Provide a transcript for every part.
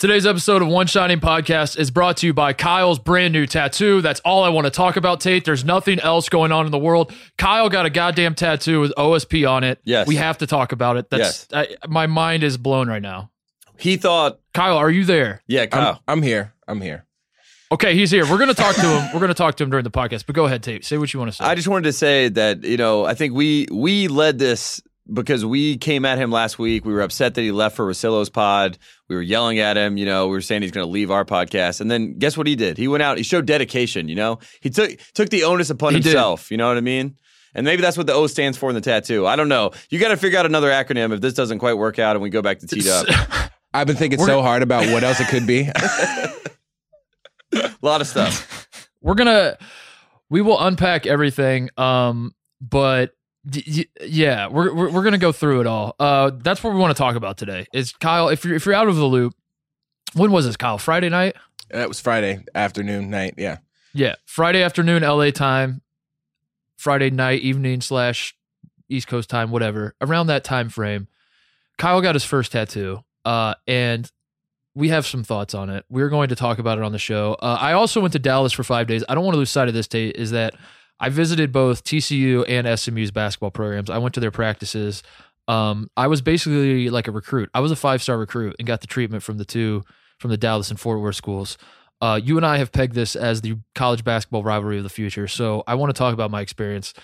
Today's episode of One Shining Podcast is brought to you by Kyle's brand new tattoo. That's all I want to talk about, Tate. There's nothing else going on in the world. Kyle got a goddamn tattoo with OSP on it. Yes. We have to talk about it. That's I, my mind is blown right now. He thought, Kyle, are you there? yeah, I'm, Kyle. I'm here. I'm here. Okay, he's here. We're going to talk to him. We're going to talk to him during the podcast. But go ahead, Tate. Say what you want to say. I just wanted to say that you know I think we we led this because we came at him last week. We were upset that he left for Russillo's pod. We were yelling at him. You know, we were saying he's going to leave our podcast, and then guess what he did? He went out. He showed dedication. You know, he took took the onus upon He did. himself. You know what I mean? And maybe that's what the O stands for in the tattoo. I don't know. You got to figure out another acronym if this doesn't quite work out and we go back to teed up. I've been thinking We're so gonna- hard about what else it could be. A lot of stuff. we're gonna we will unpack everything um but d- yeah we're, we're we're gonna go through it all uh that's what we want to talk about today is kyle if you're if you're out of the loop when was this kyle friday night that was Friday afternoon, night. Yeah. yeah friday afternoon la time friday night evening slash east coast time whatever around that time frame kyle got his first tattoo uh and we have some thoughts on it. We're going to talk about it on the show. Uh, I also went to Dallas for five days. I don't want to lose sight of this date. Is that I visited both TCU and SMU's basketball programs. I went to their practices. Um, I was basically like a recruit. I was a five star recruit and got the treatment from the two from the Dallas and Fort Worth schools. Uh, you and I have pegged this as the college basketball rivalry of the future. So I want to talk about my experience.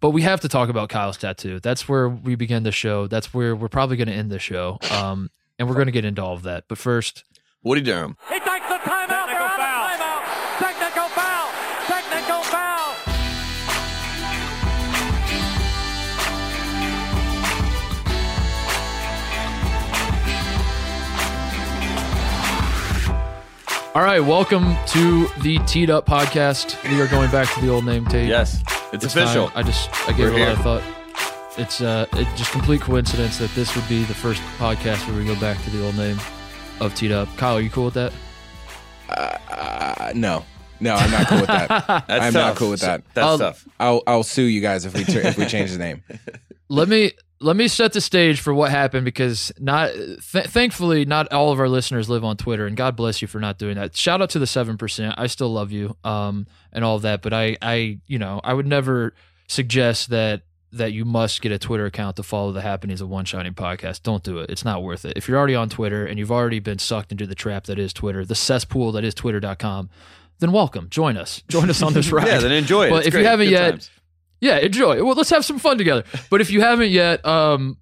But we have to talk about Kyle's tattoo. That's where we begin the show. That's where we're probably going to end the show. Um, and we're going to get into all of that. But first, Woody Durham. He All right, welcome to the Teed Up podcast. We are going back to the old name Tate. Yes, it's, It's official. I just I gave We're it a lot of thought. It's uh it just complete coincidence that this would be the first podcast where we go back to the old name of Teed Up. Kyle, are you cool with that? Uh, no, no, I'm not cool with that. That's I'm tough. not cool with that. That's I'll- tough. I'll I'll sue you guys if we if we change the name. let me let me set the stage for what happened because not th- thankfully not all of our listeners live on Twitter and God bless you for not doing that. Shout out to the seven percent. I still love you um and all of that, but I I you know I would never suggest that that you must get a Twitter account to follow the happenings of One Shining Podcast. Don't do it. It's not worth it. If you're already on Twitter and you've already been sucked into the trap that is Twitter, the cesspool that is Twitter.com, then welcome. Join us. Join us on this ride. Yeah, then enjoy it. But It's if you haven't Good yet, times. Yeah, enjoy. Well, let's have some fun together. But if you haven't yet, um,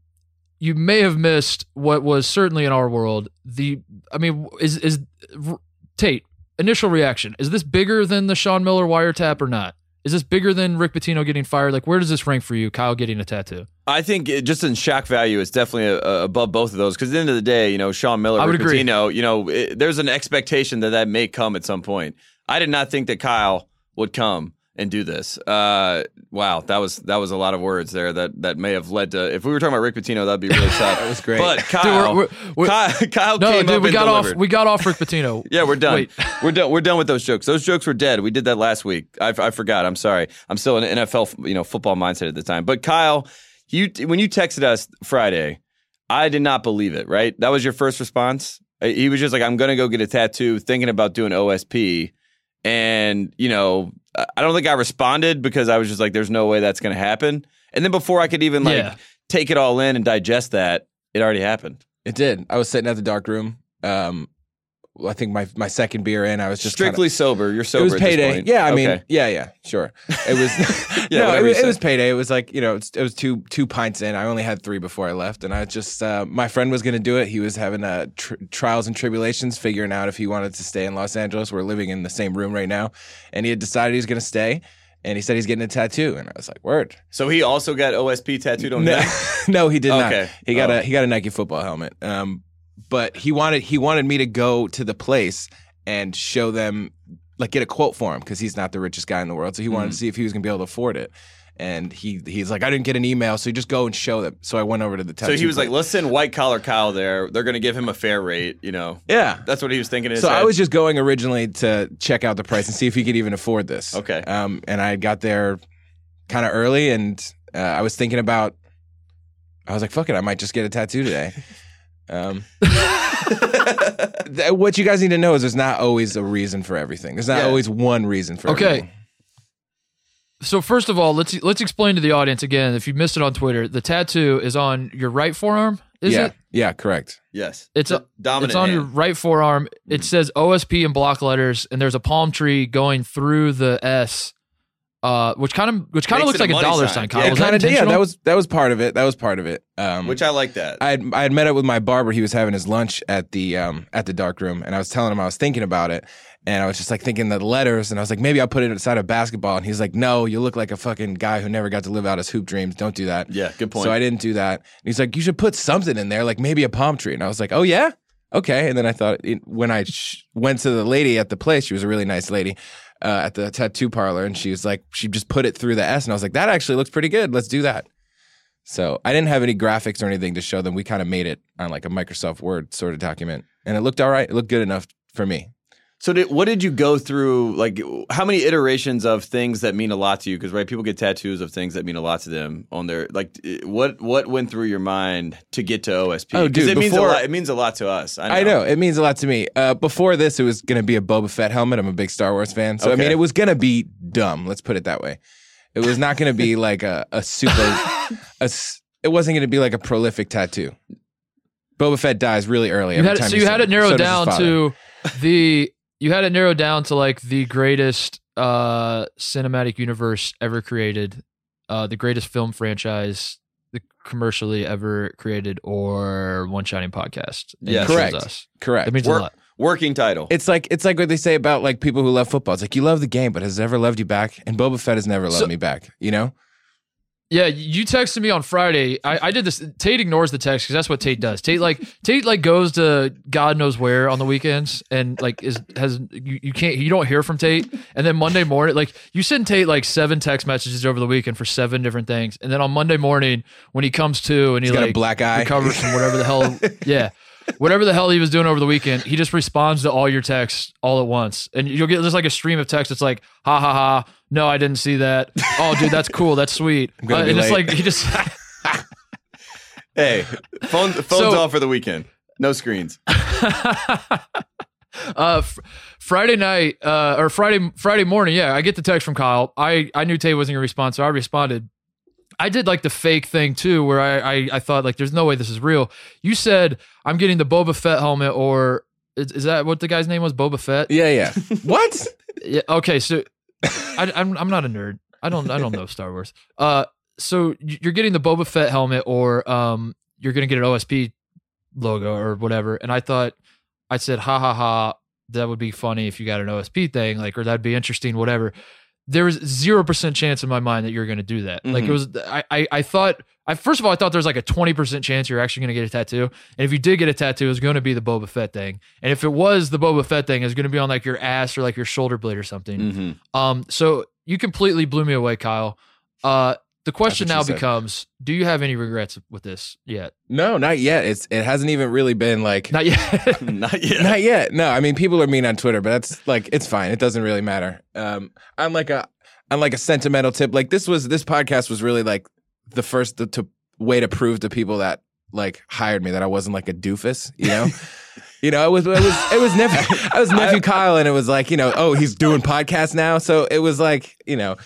you may have missed what was certainly in our world. The, I mean, is is Tate initial reaction? Is this bigger than the Sean Miller wiretap or not? Is this bigger than Rick Pitino getting fired? Like, where does this rank for you? Kyle getting a tattoo? I think it, just in shock value, it's definitely uh uh above both of those. Because at the end of the day, you know, Sean Miller, I would Rick agree. Pitino, you know, it, there's an expectation that that may come at some point. I did not think that Kyle would come and do this. Uh, wow, that was that was a lot of words there that that may have led to. If we were talking about Rick Pitino, that'd be really tough. that was great. But Kyle, we're- we're- Kyle, Kyle No, dude, we got delivered. off. We got off Rick Pitino. Yeah, we're done. Wait. We're done. We're done with those jokes. Those jokes were dead. We did that last week. I, I forgot. I'm sorry. I'm still in an NFL, you know, football mindset at the time. But Kyle, you when you texted us Friday, I did not believe it. Right? That was your first response. Uh, He was just like, "I'm going to go get a tattoo," thinking about doing OSP, and you know, I I don't think I responded because I was just like, "There's no way that's going to happen." And then before I could even like Yeah. take it all in and digest that, it already happened. It did. I was sitting at the dark room. Um, I think my my second beer in, I was just kinda- Strictly sober. You're sober. it was payday. Yeah, I mean, Okay. yeah, yeah, sure. It was Yeah, no, it, was- it was payday. It was like you know, it was two two pints in. I only had three before I left, and I just uh, my friend was going to do it. He was having uh, tr- trials and tribulations, figuring out if he wanted to stay in Los Angeles. We're living in the same room right now, and he had decided he was going to stay. And he said he's getting a tattoo, and I was like, "Word." So he also got OSP tattooed on No, no, he did Okay. not. He got Oh. a he got a Nike football helmet. Um, but he wanted he wanted me to go to the place and show them like get a quote for him because he's not the richest guy in the world. So he wanted Mm. to see if he was gonna be able to afford it. And he he's like, I didn't get an email, so you just go and show them. So I went over to the So he was like, place. let's send white collar Kyle there. They're going to give him a fair rate, you know. yeah. That's what he was thinking So head. I was just going originally to check out the price and see if he could even afford this. Okay. Um, and I got there kind of early, and uh, I was thinking about. I was like, "Fuck it, I might just get a tattoo today." Um, th- what you guys need to know is there's not always a reason for everything. There's not Yeah. always one reason for Okay. everything. So first of all, let's let's explain to the audience again. If you missed it on Twitter, the tattoo is on your right forearm. Is yeah. it? Yeah, correct. Yes. It's a, dominant. it's on your right forearm. It says OSP in block letters, and there's a palm tree going through the S, uh, which kind of which kind of looks like a dollar sign. sign. Kyle. Yeah, was that kind of did. Yeah, that was that was part of it. That was part of it. Um, which I like that. I had I had met up with my barber. He was having his lunch at the um at the dark room, and I was telling him I was thinking about it, and I was just like thinking the letters, and I was like maybe I'll put it inside of basketball, and he's like, no, you look like a fucking guy who never got to live out his hoop dreams. Don't do that. yeah, good point. So I didn't do that. And he's like, you should put something in there, like maybe a palm tree, and I was like, oh yeah. Okay, and then I thought it, when I sh- went to the lady at the place, she was a really nice lady uh, at the tattoo parlor, and she was like, she just put it through the S, and I was like, that actually looks pretty good. Let's do that. So I didn't have any graphics or anything to show them. We kind of made it on like a Microsoft Word sort of document, and it looked all right. It looked good enough for me. So, did, what did you go through? Like, how many iterations of things that mean a lot to you? Because right, people get tattoos of things that mean a lot to them on their like. What what went through your mind to get to OSP? Oh, 'Cause dude, it means a lot. It means a lot to us. I know. I know it means a lot to me. Uh, before this, it was going to be a Boba Fett helmet. I'm a big Star Wars fan, so I mean, it was going to be dumb. Let's put it that way. It was not going to be like a, a super. a s it wasn't going to be like a prolific tattoo. Boba Fett dies really early. You every had, time so you you had it narrowed So down to the you had it narrowed down to like the greatest uh cinematic universe ever created, uh the greatest film franchise the commercially ever created or one shining podcast. And Yes. Correct. Us. correct. That means Work- a lot. working title. It's like it's like what they say about like people who love football. It's like you love the game, but has it ever loved you back? And Boba Fett has never loved So- me back. You know? Yeah, you texted me on Friday. I, I did this. Tate ignores the text because that's what Tate does. Tate like Tate like goes to God knows where on the weekends and like is has you, you can't you don't hear from Tate. And then Monday morning, like you send Tate like seven text messages over the weekend for seven different things. And then on Monday morning when he comes to and he He's got a like black eye. recovers from whatever the hell, yeah, whatever the hell he was doing over the weekend, he just responds to all your texts all at once, and you'll get just like a stream of text. It's like, ha ha ha, no, I didn't see that. Oh, dude, that's cool, that's sweet. I'm gonna Uh, be and it's like he just. hey, phone phones So- off for the weekend. No screens. uh, fr- Friday night, uh, or Friday Friday morning, yeah, I get the text from Kyle. I I knew Tate wasn't gonna respond, so I responded. I did like the fake thing too, where I, I I thought like, there's no way this is real. You said I'm getting the Boba Fett helmet, or is, is that what the guy's name was? Boba Fett. Yeah, yeah. what? Yeah. Okay. So I, I'm I'm not a nerd. I don't I don't know Star Wars. Uh, so you're getting the Boba Fett helmet, or um, you're gonna get an OSP logo or whatever. And I thought, I said, ha ha ha, that would be funny if you got an OSP thing, like, or that'd be interesting, whatever. There was zero percent chance in my mind that you're gonna do that. Like it Mhm. was, I I, I thought. I, first of all, I thought there was like a 20% chance you're actually going to get a tattoo. And if you did get a tattoo, it was going to be the Boba Fett thing. And if it was the Boba Fett thing, it was going to be on like your ass or like your shoulder blade or something. hmm Um, so you completely blew me away, Kyle. Uh, the question now said. becomes: Do you have any regrets with this yet? No, not yet. It's it hasn't even really been like Not yet. Not yet. Not yet. No, I mean people are mean on Twitter, but that's like it's fine. It doesn't really matter. Um, I'm like a I'm like a sentimental tip. Like this was this podcast was really like the first to, to way to prove to people that like hired me that I wasn't like a doofus. You know. You know, it was it was it was nephew I was nephew Kyle, and it was like you know, oh, he's doing podcasts now, so it was like you know,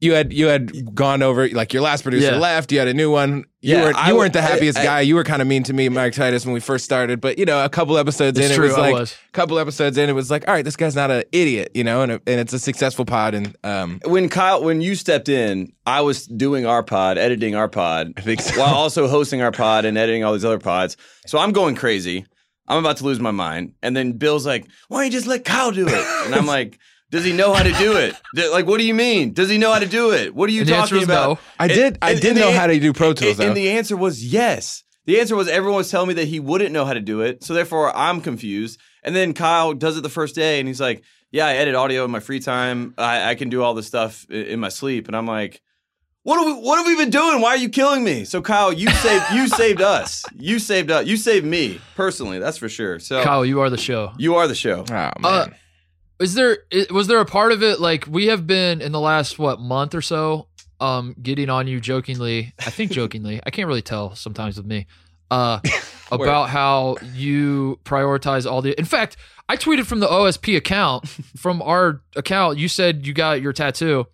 you had you had gone over like your last producer Yeah. left, you had a new one. You Yeah, weren't you w- weren't the happiest I- guy. You were kind of mean to me, Mike Titus, when we first started. But you know, a couple episodes in, true, it was I like was. a couple episodes in, it was like, all right, this guy's not an idiot, you know, and it, and it's a successful pod, and um, When Kyle, when you stepped in, I was doing our pod, editing our pod, I think so. while also hosting our pod and editing all these other pods. So I'm going crazy. I'm about to lose my mind. And then Bill's like, why don't you just let Kyle do it? And I'm like, does he know how to do it? Like, what do you mean? Does he know how to do it? What are you And talking about? no. I And- did I did know the- how to do Pro Tools and, and the answer was yes. The answer was everyone was telling me that he wouldn't know how to do it. So therefore, I'm confused. And then Kyle does it the first day, and he's like, "Yeah, I edit audio in my free time. I, I can do all this stuff in, in my sleep." And I'm like, "What have we? What have we been doing? Why are you killing me?" So Kyle, you saved you saved us. You saved us. You saved me personally. That's for sure. So Kyle, you are the show. you are the show. oh man. Uh, Is there was there a part of it like we have been in the last what month or so, um, getting on you jokingly? I think jokingly. I can't really tell sometimes with me. uh, about how you prioritize all the. In fact, I tweeted from the OSP account, from our account. You said you got your tattoo,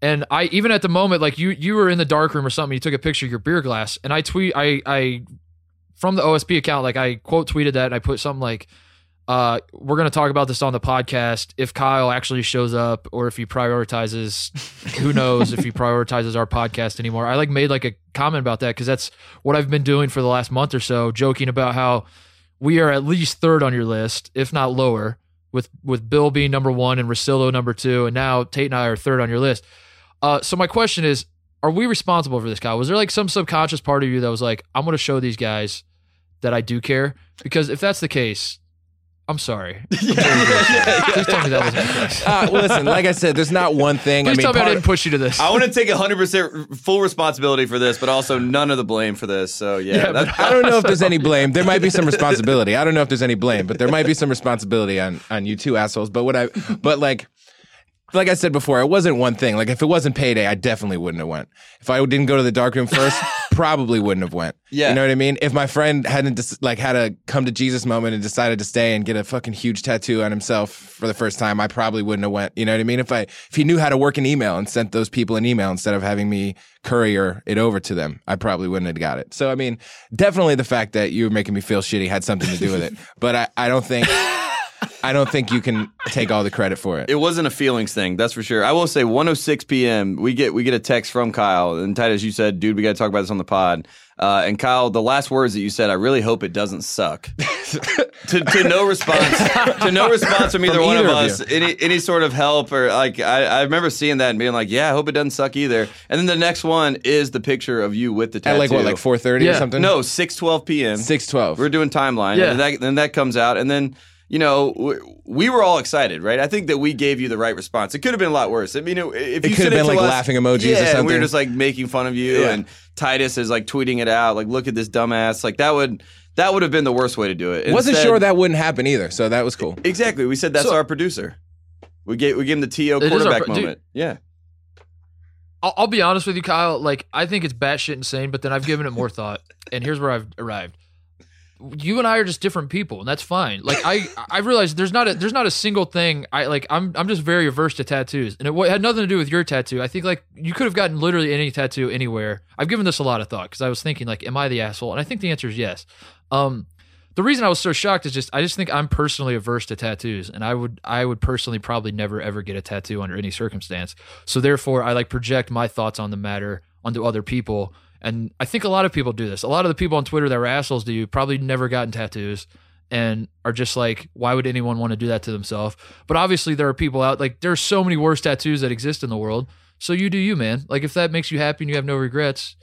and I even at the moment, like you, you were in the dark room or something. You took a picture of your beer glass, and I tweet, I, I, from the OSP account, like I quote tweeted that, and I put something like. Uh, we're going to talk about this on the podcast. If Kyle actually shows up, or if he prioritizes, who knows if he prioritizes our podcast anymore. I like made like a comment about that because that's what I've been doing for the last month or so, joking about how we are at least third on your list, if not lower, with with Bill being number one and Russillo number two, and now Tate and I are third on your list. Uh, so my question is, are we responsible for this, Kyle? Was there like some subconscious part of you that was like, I'm going to show these guys that I do care? Because if that's the case, I'm sorry. Please tell me that wasn't the case. Uh, listen, like I said, there's not one thing. Please I mean, tell me I didn't push you to this. I want to take 100% full responsibility for this, but also none of the blame for this. So, yeah. Yeah, that- I don't know if there's any blame. There might be some responsibility. I don't know if there's any blame, but there might be some responsibility on on you two assholes. But what I, but like, like I said before, it wasn't one thing. Like if it wasn't payday, I definitely wouldn't have went. If I didn't go to the dark room first, probably wouldn't have went. Yeah. you know what I mean. If my friend hadn't dis- like had a come to Jesus moment and decided to stay and get a fucking huge tattoo on himself for the first time, I probably wouldn't have went. You know what I mean? If I if he knew how to work an email and sent those people an email instead of having me courier it over to them, I probably wouldn't have got it. So I mean, definitely the fact that you were making me feel shitty had something to do with it. But I, I don't think I don't think you can take all the credit for it. It wasn't a feelings thing, that's for sure. I will say 106 p.m. We get we get a text from Kyle, and Titus, you said, "Dude, we got to talk about this on the pod." Uh, and Kyle, the last words that you said, I really hope it doesn't suck. to, to no response, to no response from either From one either of of us. Any any sort of help or like, I, I remember seeing that and being like, "Yeah, I hope it doesn't suck either." And then the next one is the picture of you with the tattoo. At like what, like four thirty or something? No, 6:12 p.m. six twelve. We're doing timeline, Yeah. and that, then that comes out, and then you know we, we were all excited, right? I think that we gave you the right response. It could have been a lot worse. I mean, if you could have been, like, us- laughing emojis or yeah, and we were just like making fun of you, Yeah. and Titus is like tweeting it out, like "Look at this dumbass!" Like that would that would have been the worst way to do it. Wasn't sure that wouldn't happen either, so that was cool. exactly. We said that's So- our producer. We gave we gave him the To quarterback pro- dude. moment. yeah, I'll, I'll be honest with you, Kyle. Like, I think it's batshit insane, but then I've given it more thought, and here's where I've arrived. You and I are just different people, and that's fine. Like, I I realize there's not a there's not a single thing. I like. I'm I'm just very averse to tattoos, and it wa- had nothing to do with your tattoo. I think like you could have gotten literally any tattoo anywhere. I've given this a lot of thought because I was thinking like, am I the asshole? And I think the answer is yes. Um, the reason I was so shocked is just I just think I'm personally averse to tattoos, and I would I would personally probably never ever get a tattoo under any circumstance. So therefore, I like project my thoughts on the matter onto other people, and I think a lot of people do this. A lot of the people on Twitter that were assholes to you probably never gotten tattoos and are just like, why would anyone want to do that to themselves? But obviously, there are people out like there's so many worse tattoos that exist in the world. So you do you, man. Like if that makes you happy and you have no regrets,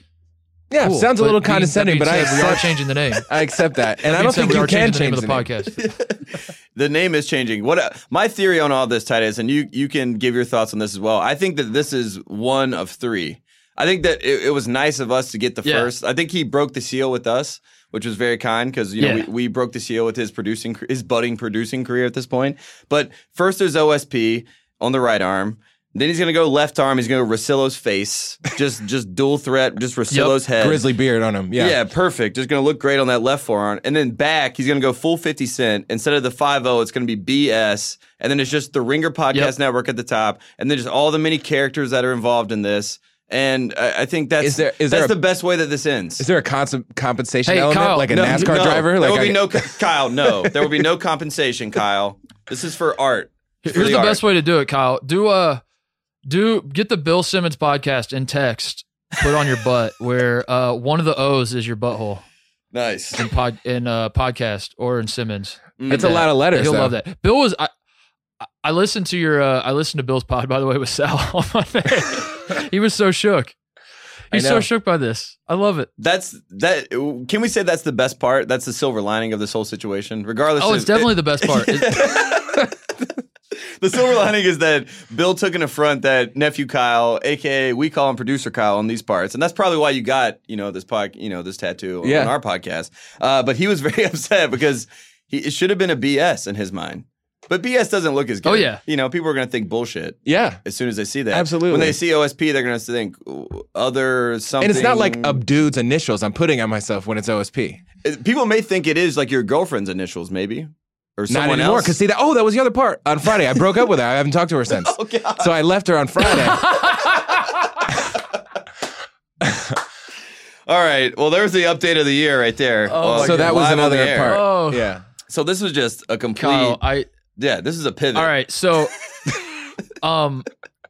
Yeah, cool. sounds a little being- condescending, that but I being said, we are changing the name. I accept that, and I don't think we you are can changing change the name of the podcast. the name is changing. What uh, my theory on all this, Titus, and you you can give your thoughts on this as well. I think that this is one of three. I think that it, it was nice of us to get the Yeah. first. I think he broke the seal with us, which was very kind because you know Yeah. we, we broke the seal with his producing his budding producing career at this point. But first, there's OSP on the right arm. Then he's gonna go left arm. He's gonna go Russillo's face, just just dual threat, just Russillo's head. grizzly beard on him. Yeah, Yeah. perfect. Just going to look great on that left forearm. And then back, he's going to go full 50 Cent. Instead of the 5 0, it's going to be BS. And then it's just the Ringer Podcast Yep. Network at the top. And then just all the many characters that are involved in this. And I, I think that's, Is there- is that's there a- the best way that this ends. Is there a cons- compensation Hey, element, Kyle, like a No, NASCAR no. driver? There Like will be I- no, Kyle, no. There will be no compensation, Kyle. This is for art. For Here's the, art. best way to do it, Kyle. Do uh do get the Bill Simmons podcast in text, put on your butt where uh one of the O's is your butthole Nice. in pod in uh podcast or in Simmons. It's a lot of letters. He'll though. love that. Bill was I I- I listened to your uh I listened to Bill's pod by the way with Sal on Monday. he was so shook. I He's so shook by this. I love it. That's that. Can we say that's the best part? That's the silver lining of this whole situation, regardless. Oh, of, it's definitely the best part. The silver lining is that Bill took an affront that nephew Kyle, aka we call him producer Kyle, on these parts, and that's probably why you got you know this pod, you know this tattoo Yeah. on our podcast. Uh, but he was very upset because he, it should have been a BS in his mind. But BS doesn't look as oh, good. Oh, yeah. You know, people are going to think bullshit Yeah. as soon as they see that. Absolutely. When they see OSP, they're going to think other something. And it's not like a dude's initials I'm putting on myself when it's OSP. It- People may think it is like your girlfriend's initials, maybe, or Not someone anymore. else. Because see that. Oh, that was the other part. On Friday, I broke up with her. I haven't talked to her since. oh God! So I left her on Friday. All right. Well, there's the update of the year right there. Oh, Well, so that was live on the another part. Oh. Yeah. So this was just a complete. Kyle, I yeah, this is a pivot. all right. So, um,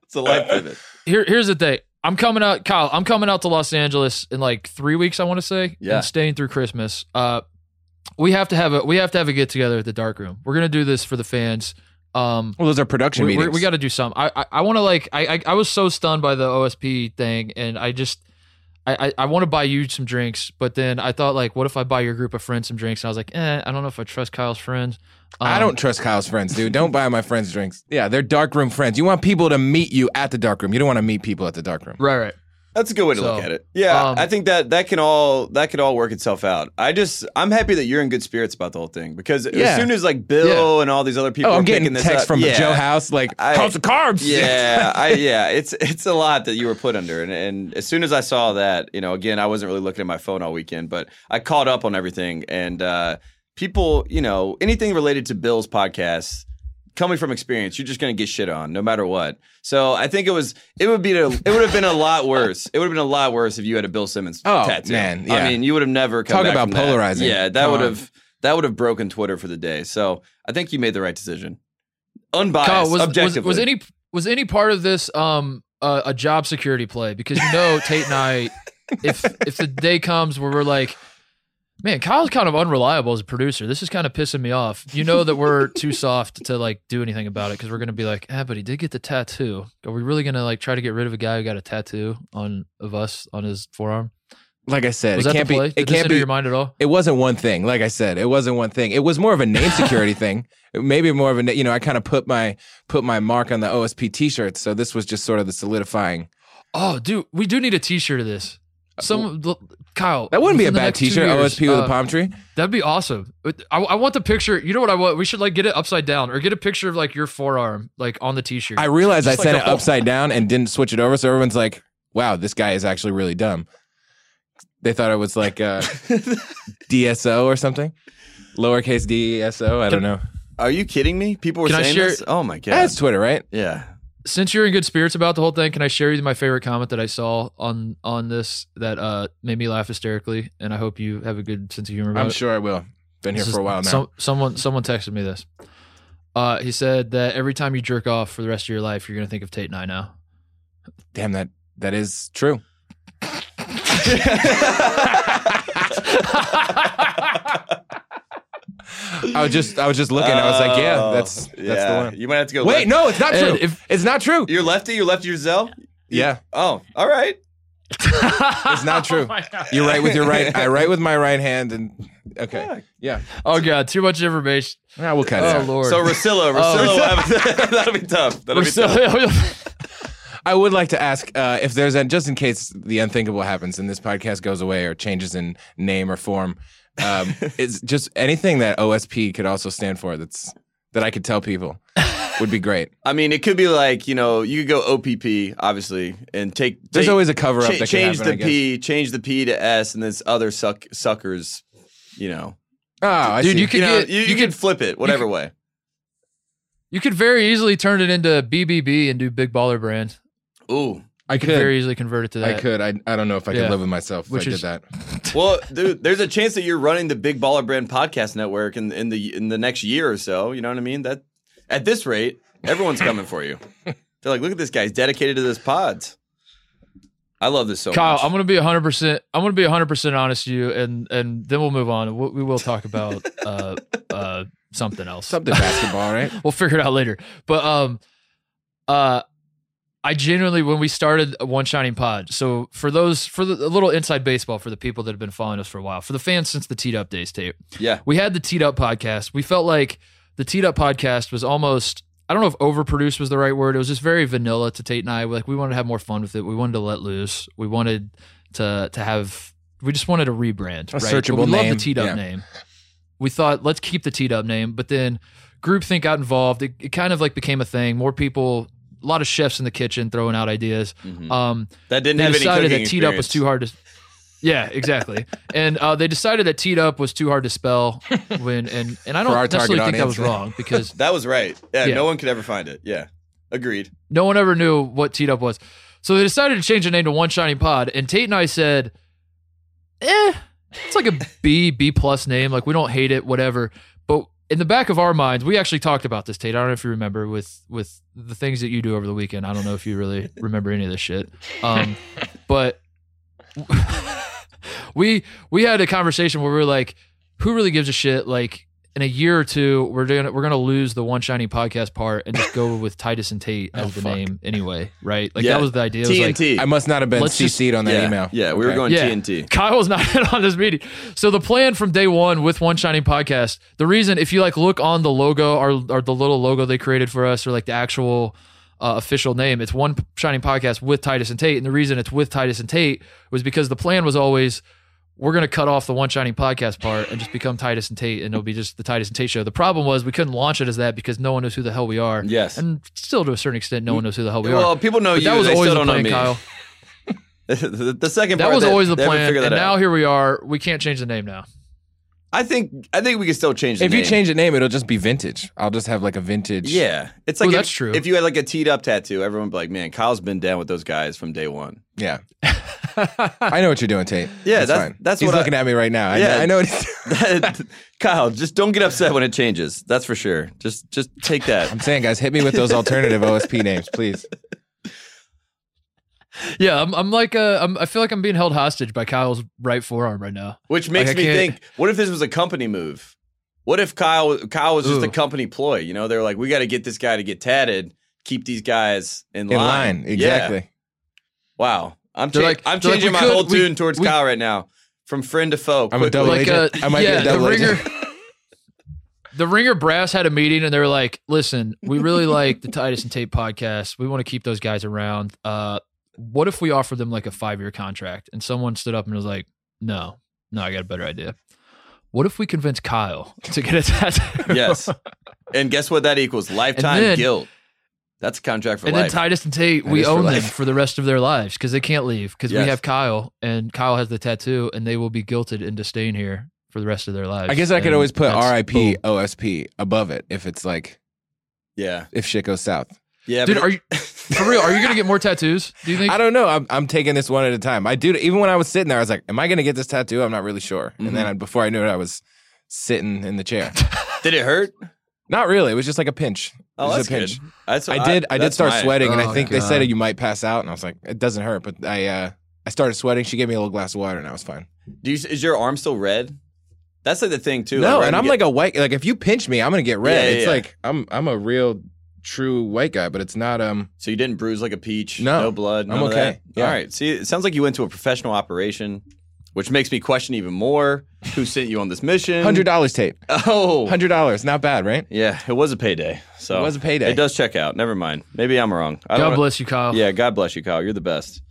It's a life pivot. here here's the thing. I'm coming out, Kyle. I'm coming out to Los Angeles in like three weeks. I want to say, Yeah. and staying through Christmas. Uh, we have to have a we have to have a get together at the dark room. We're gonna do this for the fans. Um, Well, those are production we, meetings. we got to do something. I I, I want to like I, I I was so stunned by the OSP thing, and I just I I, I want to buy you some drinks, but then I thought like, what if I buy your group of friends some drinks? And I was like, eh, I don't know if I trust Kyle's friends. I Um, don't trust Kyle's friends, dude. Don't buy my friends drinks. Yeah, they're dark room friends. You want people to meet you at the dark room. You don't want to meet people at the dark room. Right, right. That's a good way to So, look at it. Yeah, um, I think that that can all that could all work itself out. I just I'm happy that you're in good spirits about the whole thing because Yeah. as soon as like Bill and all these other people Oh, were I'm getting picking this texts up, from yeah, Joe House like, I- "House of carbs." Yeah, I yeah, it's it's a lot that you were put under, and, and as soon as I saw that, you know, again, I wasn't really looking at my phone all weekend, but I caught up on everything, and uh, people, you know, anything related to Bill's podcast. Coming from experience, you're just gonna get shit on no matter what. So I think it was it would be a, it would have been a lot worse. It would have been a lot worse if you had a Bill Simmons Oh, tattoo. man, yeah. I mean, you would have never come Talk back about from that. polarizing. Yeah, that Come would on. have that would have broken Twitter for the day. So I think you made the right decision. Unbiased, Kyle, was, was objectively. was any was any part of this um uh, a job security play? Because you know Tate and I, if if the day comes where we're like, man, Kyle's kind of unreliable as a producer. This is kind of pissing me off. You know that we're too soft to like do anything about it because we're gonna be like, ah, but he did get the tattoo. Are we really gonna like try to get rid of a guy who got a tattoo on of us on his forearm? Like I said, Was it that can't the play? be. Did It this can't enter be. your mind at all? It wasn't one thing. Like I said, it wasn't one thing. It was more of a name security thing. Maybe more of a. You know, I kind of put my put my mark on the OSP T-shirts. So this was just sort of the solidifying. Oh, dude, we do need a T-shirt of this. Some Kyle. That wouldn't be a bad T-shirt. years, OSP with uh, a palm tree. That'd be awesome. I, I want the picture. You know what I want? We should like get it upside down or get a picture of like your forearm like on the t-shirt. I realized I like sent it whole- upside down and didn't switch it over, so everyone's like, "Wow, this guy is actually really dumb." They thought it was like uh, DSO or something, lowercase DSO. I don't know. Are you kidding me? People were Can saying share- this. Oh my god! That's Twitter, right? yeah. Since you're in good spirits about the whole thing, can I share you my favorite comment that I saw on on this that uh made me laugh hysterically? And I hope you have a good sense of humor about I'm it. sure I will. Been here This for a while now. Some, someone someone texted me this. Uh, he said that every time you jerk off for the rest of your life, you're gonna think of Tate and I now. Damn that that is true. I was just I was just looking. I was like, yeah, Oh, that's that's yeah. the one. You might have to go. Wait, left. no, it's not true. if- it's not true. You're lefty. You're lefty. You're Zell. Yeah, Oh, all right. it's not true. You're right with your right. I write with my right hand, and okay, yeah. oh god, too much information. Yeah, we'll cut it Oh lord. So Russillo, Russillo, that'll be tough. That'll We're be still- tough. I would like to ask uh, if there's a just in case the unthinkable happens and this podcast goes away or changes in name or form. Um, is just anything that OSP could also stand for that's that I could tell people would be great. I mean, it could be like you know, you could go OPP, obviously, and take. There's take- always a cover up cha- that change happen, the. P, change the P to S, and this other suck suckers. You know, Oh, I Dude, see. you could you know, get you, you, you could can flip it whatever way. you could very easily turn it into BBB and do Big Baller Brand. Ooh, I could. could very easily convert it to that. I could. I, I don't know if I could Yeah. live with myself if I is- did that. well, dude, there's a chance that you're running the Big Baller Brand podcast network in in the in the next year or so. You know what I mean? That at this rate, everyone's coming for you. They're like, look at this guy. He's dedicated to this pods. I love this so Kyle, much. I'm gonna be 100. percent I'm gonna be 100 percent honest to you, and and then we'll move on. We, we will talk about uh uh something else. Something basketball, right? we'll figure it out later. But um, uh, I genuinely when we started One Shining Pod. So for those for the a little inside baseball for the people that have been following us for a while, for the fans since the Teed Up days tape, yeah. we had the Teed Up podcast. We felt like the Teed Up podcast was almost. I don't know if overproduced was the right word. It was just very vanilla to Tate and I. Like we wanted to have more fun with it. We wanted to let loose. We wanted to to have. We just wanted a rebrand. A right? searchable but we love the Teed Up Yeah. name. We thought let's keep the Teed Up name, but then groupthink got involved. It, it kind of like became a thing. More people, a lot of chefs in the kitchen throwing out ideas. Mhm. Um, that didn't they have any decided cooking that teed up was too hard to. Yeah, exactly. and uh, they decided that teed up was too hard to spell when and and I don't necessarily think that was wrong because That was right. Yeah, Yeah. no one could ever find it. Yeah, agreed. no one ever knew what teed up was. So they decided to change the name to One Shining Pod, and Tate and I said, "Eh, it's like a B B plus name. Like we don't hate it, whatever." But in the back of our minds, we actually talked about this, Tate. I don't know if you remember with with the things that you do over the weekend. I don't know if you really remember any of this shit. Um, but we we had a conversation where we were like, "Who really gives a shit?" Like in a year or two, we're gonna we're gonna lose the One Shiny podcast part and just go with Titus and Tate as Oh, the fuck. name anyway, right? Like Yeah. that was the idea. It was like, I must not have been Let's just- CC'd on that yeah, email. Yeah, we were Okay. going Yeah. TNT. Kyle was not on this meeting. So the plan from day one with One Shining Podcast, the reason if you like look on the logo or, or the little logo they created for us or like the actual uh, official name, it's One Shining Podcast with Titus and Tate. And the reason it's with Titus and Tate was because the plan was always we're going to cut off the One Shining Podcast part and just become Titus and Tate, and it'll be just the Titus and Tate show. The problem was we couldn't launch it as that because no one knows who the hell we are. Yes. And still to a certain extent, no one knows who the hell we well, are. Well, people know But you. that was they always still the plan. Kyle. the, second That was always the plan, and now here we are. We can't change the name now. I think I think we can still change. The If you name. change the name, it'll just be vintage. I'll just have like a vintage. yeah, it's like Ooh, if, that's true. If you had like a teed up tattoo, everyone would be like, "Man, Kyle's been down with those guys from day one." Yeah. I know what you're doing, Tate. Yeah, that's- fine. that's He's what I- looking at me right now. I, Yeah. I know what he's That- Kyle, just don't get upset when it changes. That's for sure. Just just take that. I'm saying, guys, hit me with those alternative OSP names, please. Yeah, I'm, I'm like, uh, I'm, I feel like I'm being held hostage by Kyle's right forearm right now. Which makes Like, me think, what if this was a company move? What if Kyle Kyle was just a company ploy? You know, they're like, we got to get this guy to get tatted, keep these guys in, In line. line, Yeah. exactly. Wow, I'm cha- like- I'm they're like, changing my could- whole we- tune towards we- Kyle right now, from friend to foe. I'm a double Like, agent. uh, I might yeah, be a double the agent. ringer, the ringer brass had a meeting and they were like, "Listen, we really like the Titus and Tate podcast. We want to keep those guys around. Uh, what if we offer them like a five year contract?" And someone stood up and was like, "No, no, I got a better idea. What if we convince Kyle to get a tattoo?" yes, and guess what? That equals lifetime then- guilt. That's a contract for and life. And then Titus and Tate, That we is for own them for the rest of their lives because they can't leave because Yes. we have Kyle and Kyle has the tattoo and they will be guilted into staying here for the rest of their lives. I guess I could always put that's- RIP boom. OSP above it if it's like yeah, if shit goes south. Yeah. Dude, but- are you for real? Are you gonna get more tattoos? Do you think? I don't know. I'm I'm taking this one at a time. I do. Even when I was sitting there, I was like, "Am I going to get this tattoo?" I'm not really sure. And then I, before I knew it, I was sitting in the chair. Did it hurt? not really. It was just like a pinch. It Oh, was that's a pinch. good. That's, I did. I, did that's start my- sweating, and Oh, I think they said God. you might pass out, and I was like, "It doesn't hurt." But I uh, I started sweating. She gave me a little glass of water, and I was fine. Do you, is your arm still red? That's like the thing too. no, right and I'm you like a white. Like if you pinch me, I'm gonna get red. Yeah, yeah, it's yeah. like I'm I'm a real true white guy, but it's not. Um, so you didn't bruise like a peach. No. no blood. None I'm of okay. that? Yeah. All right. See, it sounds like you went to a professional operation, which makes me question even more who sent you on this mission. hundred dollars, Tate. Oh, Hundred dollars, not bad, right? yeah. It was a payday. So It was a payday. It does check out. Never mind. Maybe I'm wrong. I God don't- bless you, Kyle. Yeah, God bless you, Kyle. You're the best.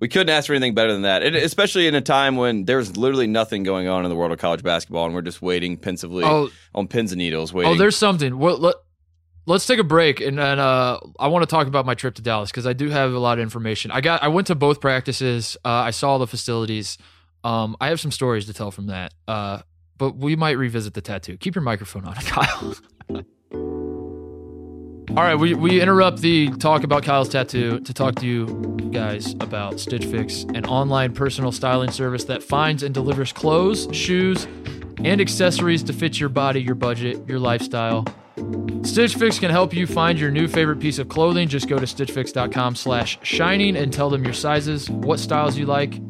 We couldn't ask for anything better than that, and especially in a time when there's literally nothing going on in the world of college basketball, and we're just waiting pensively Oh, on pins and needles. Waiting. oh, there's something. Well, let, let's take a break, and and uh, I want to talk about my trip to Dallas because I do have a lot of information. I got. I went to both practices. Uh, I saw the facilities. Um, I have some stories to tell from that. Uh, but we might revisit the tattoo. Keep your microphone on, Kyle. All right, we, we interrupt the talk about Kyle's tattoo to talk to you guys about Stitch Fix, an online personal styling service that finds and delivers clothes, shoes, and accessories to fit your body, your budget, your lifestyle. Stitch Fix can help you find your new favorite piece of clothing. Just go to stitchfix.com slash shining and tell them your sizes, what styles you like,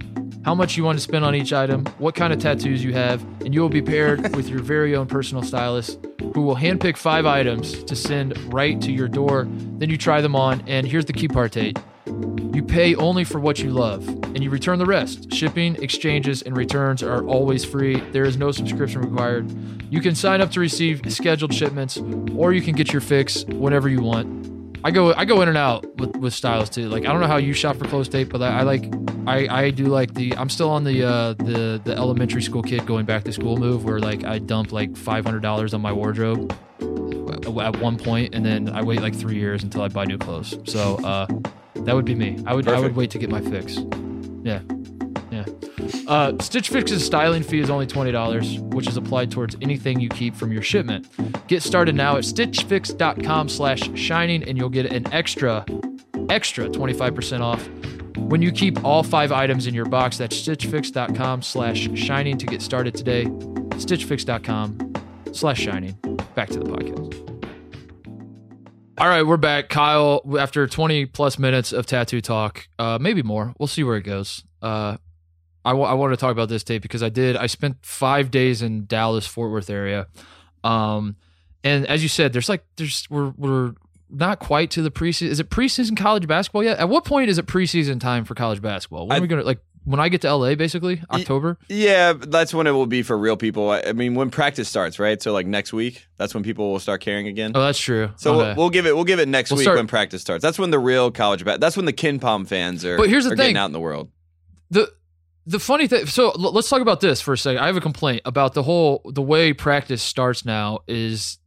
how much you want to spend on each item, what kind of tattoos you have, and you will be paired with your very own personal stylist who will handpick five items to send right to your door. Then you try them on, and here's the key part, Tate. You pay only for what you love, and you return the rest. Shipping, exchanges, and returns are always free. There is no subscription required. You can sign up to receive scheduled shipments, or you can get your fix whenever you want. I go I go in and out with, with stylists too. Like I don't know how you shop for clothes tape, but I, I like I, I do like the I'm still on the uh, the the elementary school kid going back to school move where like I dump like five hundred dollars on my wardrobe at one point, and then I wait like three years until I buy new clothes. So uh, that would be me. I would I would wait to get my fix. Yeah, yeah. Uh, Stitch Fix's styling fee is only twenty dollars, which is applied towards anything you keep from your shipment. Get started now at stitchfix.com slash shining and you'll get an extra extra twenty five percent off when you keep all five items in your box. That's stitchfix.com slash shining to get started today. Stitchfix.com slash shining. Back to the podcast. All right, we're back. Kyle, after 20 plus minutes of tattoo talk, uh, maybe more. We'll see where it goes. Uh, I want to talk about this tape because I did. I spent five days in Dallas, Fort Worth area. Um, and as you said, there's like, there's, we're, we're not quite to the preseason. Is it preseason college basketball yet? At what point is it preseason time for college basketball? When I- are we going to, like, when I get to LA, basically? October? Yeah, that's when it will be for real people. I, I mean, when practice starts, right? So like next week, that's when people will start caring again. Oh, that's true. So Okay. we'll, we'll give it we'll give it next We'll week start- when practice starts. That's when the real college bat. That's when the KenPom fans are. But here's the thing. out in the world. the the funny thing so l- let's talk about this for a second i have a complaint about the whole the way practice starts now is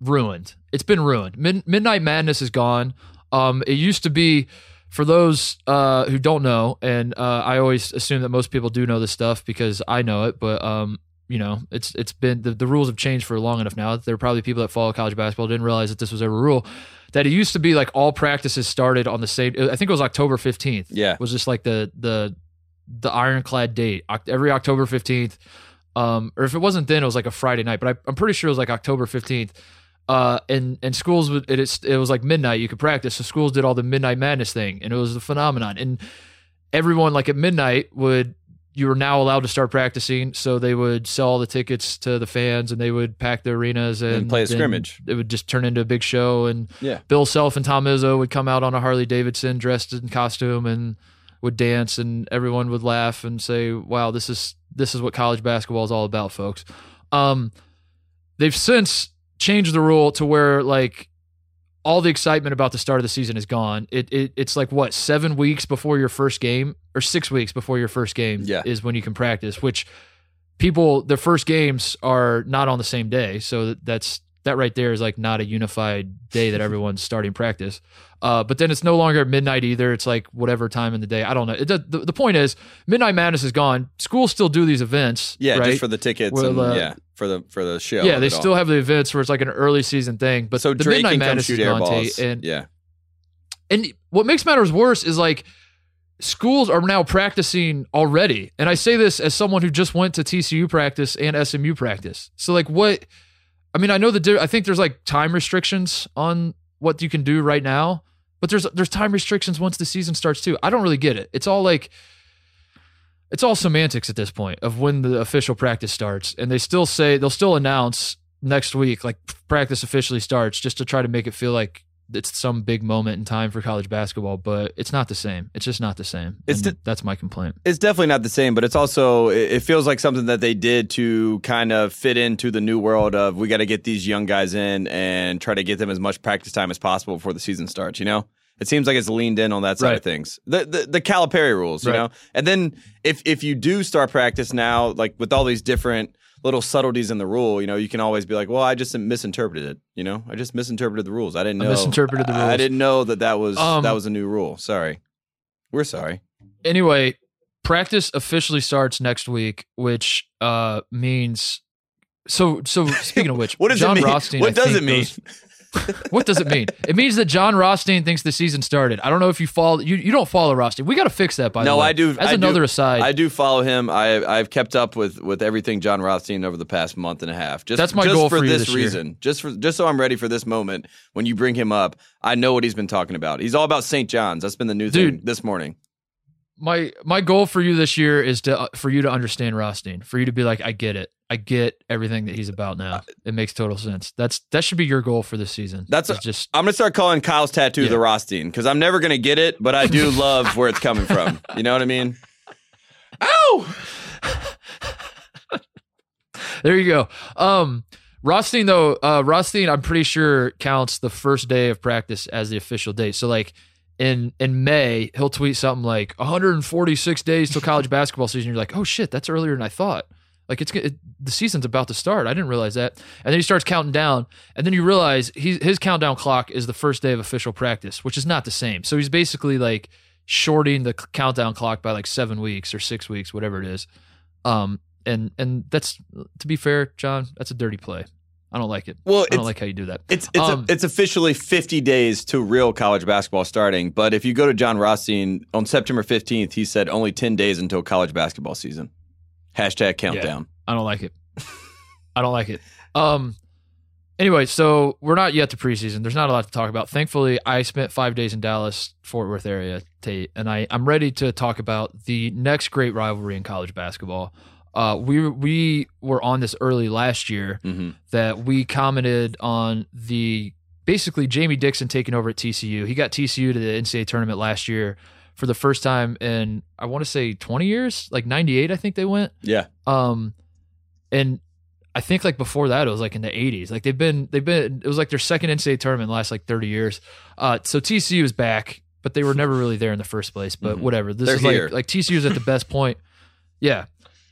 ruined it's been ruined Mid- midnight madness is gone um it used to be for those uh who don't know and uh i always assume that most people do know this stuff because i know it but um you know it's it's been the, the rules have changed for long enough now there are probably people that follow college basketball didn't realize that this was ever a rule that it used to be like all practices started on the same i think it was october 15th Yeah. was just like the the the ironclad date every October 15th. Um, or if it wasn't then, it was like a Friday night, but I, I'm pretty sure it was like October 15th. Uh, and, and schools, would, it, it was like midnight, you could practice. So schools did all the midnight madness thing and it was a phenomenon. And everyone like at midnight would, you were now allowed to start practicing. So they would sell all the tickets to the fans and they would pack the arenas and, And play a scrimmage. It would just turn into a big show. And Yeah. Bill Self and Tom Izzo would come out on a Harley Davidson dressed in costume and would dance and everyone would laugh and say, "Wow, this is this is what college basketball is all about, folks." Um, they've since changed the rule to where like all the excitement about the start of the season is gone. It, it it's like what seven weeks before your first game or six weeks before your first game Yeah. is when you can practice. Which people their first games are not on the same day, so that's that right there is like not a unified day that everyone's starting practice. Uh, but then it's no longer midnight either. It's like whatever time in the day. I don't know. It, the, the point is, Midnight Madness is gone. Schools still do these events. Yeah, right? just for the tickets Well, and uh, yeah, for the for the show. yeah, they it all. still have the events where it's like an early season thing. But So the Drake Midnight Madness is gone, balls. Tate, and yeah, and what makes matters worse is like schools are now practicing already. And I say this as someone who just went to TCU practice and SMU practice. So like what I mean, I know the I think there's like time restrictions on what you can do right now, but there's there's time restrictions once the season starts too. I don't really get it. It's all like it's all semantics at this point of when the official practice starts and they still say they'll still announce next week like practice officially starts just to try to make it feel like it's some big moment in time for college basketball but it's not the same it's just not the same It's the- that's my complaint it's definitely not the same, but it's also it feels like something that they did to kind of fit into the new world of we got to get these young guys in and try to get them as much practice time as possible before the season starts. You know, it seems like it's leaned in on that side Right. of things. The the, the Calipari rules, you Right. know, and then if if you do start practice now, like with all these different little subtleties in the rule, you know, you can always be like, well, I just misinterpreted it. You know, I just misinterpreted the rules. I didn't I know. misinterpreted the rules. I didn't know that that was Um, that was a new rule. Sorry, we're sorry. anyway practice officially starts next week which uh means so so speaking of which What does john it mean? rothstein what I does it mean? goes- what does it mean it means that jon rothstein thinks the season started i don't know if you follow you, you don't follow rothstein we got to fix that by the way. No, I do. as I another do, aside I do follow him. I I've kept up with with everything Jon Rothstein over the past month and a half. Just That's my just goal for for you this this year. reason. Just for just so I'm ready for this moment when you bring him up. I know what he's been talking about. He's all about St. John's. That's been the new thing this morning. my my goal for you this year is to uh, for you to understand Rothstein, for you to be like, I get it, I get everything that he's about now. It makes total sense. That's that should be your goal for this season. That's a- just I'm gonna start calling Kyle's tattoo Yeah. the Rothstein because I'm never gonna get it, but I do love where it's coming from. You know what I mean? Ow! there you go. Um, Rothstein though, uh, Rothstein, I'm pretty sure counts the first day of practice as the official date. So like in in May, he'll tweet something like 146 days till college basketball season. You're like, oh shit, that's earlier than I thought. Like it's it, the season's about to start. I didn't realize that. And then he starts counting down, and then you realize he, his countdown clock is the first day of official practice, which is not the same. So he's basically like shorting the countdown clock by like seven weeks or six weeks, whatever it is. Um, and and that's to be fair, Jon, that's a dirty play. I don't like it. Well, I don't like how you do that. It's it's Um, it's officially 50 days to real college basketball starting. But if you go to Jon Rothstein on September 15th, he said only 10 days until college basketball season. Hashtag countdown. I don't like it. I don't like it. Um. Anyway, so we're not yet to preseason. There's not a lot to talk about. Thankfully, I spent five days in Dallas, Fort Worth area, Tate, and I I'm ready to talk about the next great rivalry in college basketball. Uh, we we were on this early last year hmm that we commented on the basically Jamie Dixon taking over at TCU. He got TCU to the NCAA tournament last year for the first time in I want to say 20 years, like 98 I think they went. Yeah. Um, and I think like before that it was like in the 80s. Like they've been they've been it was like their second NCAA tournament in the last like 30 years. Uh, so TCU is back, but they were never really there in the first place. But Mhm. whatever. This They're is here. like like TCU is at the best point. Yeah,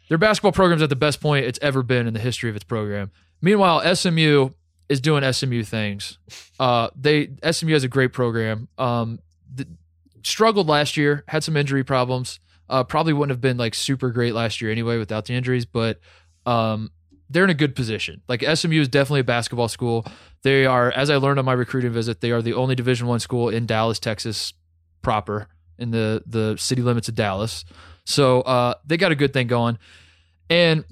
their basketball program's at the best point it's ever been in the history of its program. Meanwhile, SMU is doing SMU things. Uh, they SMU has a great program. Um, th- struggled last year, had some injury problems. Uh, probably wouldn't have been like super great last year anyway without the injuries, but um, they're in a good position. Like SMU is definitely a basketball school. They are, as I learned on my recruiting visit, they are the only Division One school in Dallas, Texas, proper in the the city limits of Dallas. So uh, they got a good thing going. And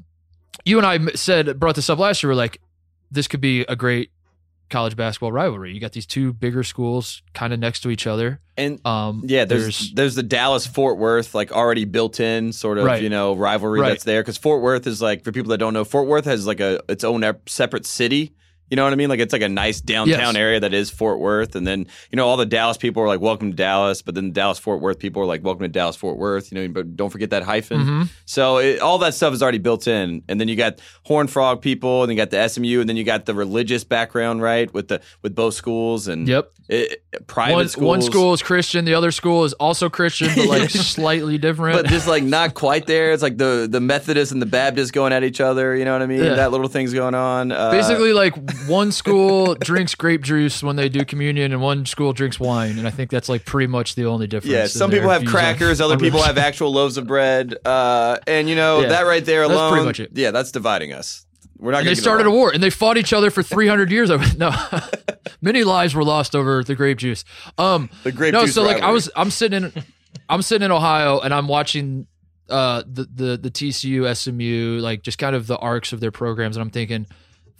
you and I said brought this up last year. We're like, this could be a great college basketball rivalry. You got these two bigger schools kind of next to each other. And Um, yeah, there's, there's the Dallas Fort Worth like already built in sort of Right. you know rivalry Right. that's there because Fort Worth is like for people that don't know Fort Worth has like a its own separate city. You know what I mean? Like it's like a nice downtown Yes. area that is Fort Worth, and then you know all the Dallas people are like welcome to Dallas, but then the Dallas Fort Worth people are like welcome to Dallas Fort Worth. You know, but don't forget that hyphen. Mhm. So it, all that stuff is already built in, and then you got Horn Frog people, and you got the SMU, and then you got the religious background, right? With the with both schools and Yep. it, private One, schools. one school is Christian, the other school is also Christian, but like slightly different. but just like not quite there. It's like the the Methodist and the Baptist going at each other. You know what I mean? Yeah. That little thing's going on. Uh, Basically, like one school drinks grape juice when they do communion, and one school drinks wine, and I think that's like pretty much the only difference. Yeah, some people have crackers, other people have actual loaves of bread, uh, and you know Yeah, that right there that's alone. pretty much it. Yeah, that's dividing us. We're not. They started a war, and they fought each other for 300 years. No, many lives were lost over the grape juice. Um, The grape no, so like I was, I'm sitting in, I'm sitting in Ohio, and I'm watching uh the the the TCU SMU like just kind of the arcs of their programs, and I'm thinking.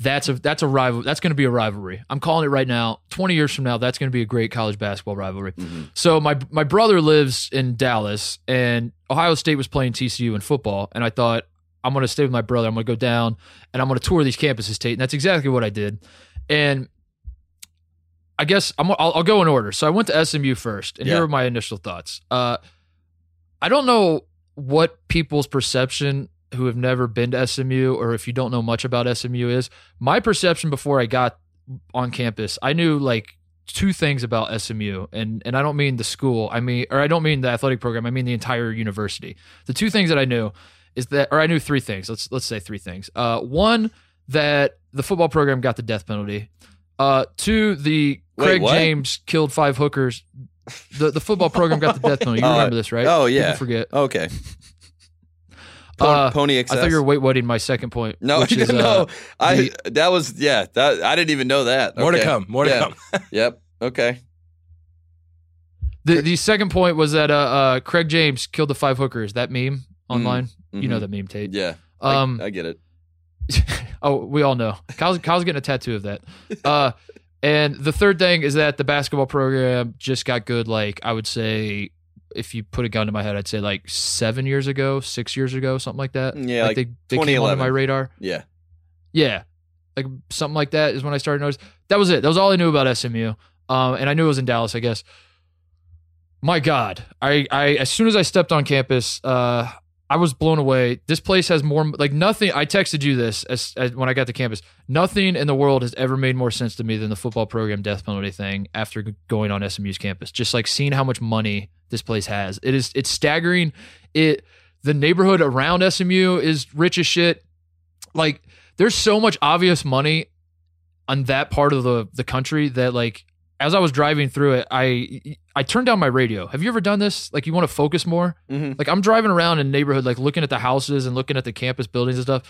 That's a that's a rival. That's going to be a rivalry. I'm calling it right now. Twenty years from now, that's going to be a great college basketball rivalry. Mm-hmm. So my my brother lives in Dallas, and Ohio State was playing TCU in football, and I thought I'm going to stay with my brother. I'm going to go down and I'm going to tour these campuses, Tate, and that's exactly what I did. And I guess I'm, I'll, I'll go in order. So I went to SMU first, and Yeah. here are my initial thoughts. Uh, I don't know what people's perception who have never been to SMU or if you don't know much about SMU is. My perception before I got on campus, I knew like two things about SMU, and and I don't mean the school, I mean, or I don't mean the athletic program, I mean the entire university. The two things that I knew is that, or I knew three things. Let's let's say three things. Uh, one that the football program got the death penalty. Uh, two, the Wait, Craig what? James killed five hookers. The the football program got the death penalty. You remember this, right? oh, People yeah. forget. Okay. Po- Uh, Pony I thought you were weight weighting my second point. no, which is, no. uh, I that was yeah. That I didn't even know that. More to come. More to Yeah. come. Yep. Okay. The the second point was that uh, uh Craig James killed the five hookers. That meme online, you know Mhm. that meme, Tate. Yeah. I- Um, I, get it. oh, we all know. Kyle's, Kyle's getting a tattoo of that. Uh, and the third thing is that the basketball program just got good. Like I would say, if you put a gun to my head, I'd say like seven years ago, six years ago, something like that. Yeah, like they they came onto my radar. Yeah. Yeah, like something like that is when I started noticing. That was it. That was all I knew about SMU. Um, and I knew it was in Dallas, I guess. My God, I, I as soon as I stepped on campus, uh, I was blown away. This place has more like nothing. I texted you this as, as when I got to campus. Nothing in the world has ever made more sense to me than the football program death penalty thing. After going on SMU's campus, just like seeing how much money this place has, it is it's staggering. It the neighborhood around SMU is rich as shit. like there's so much obvious money on that part of the the country that like as I was driving through it, I I turned down my radio. Have you ever done this? Like you want to focus more? Mhm. Like I'm driving around in neighborhood, like looking at the houses and looking at the campus buildings and stuff.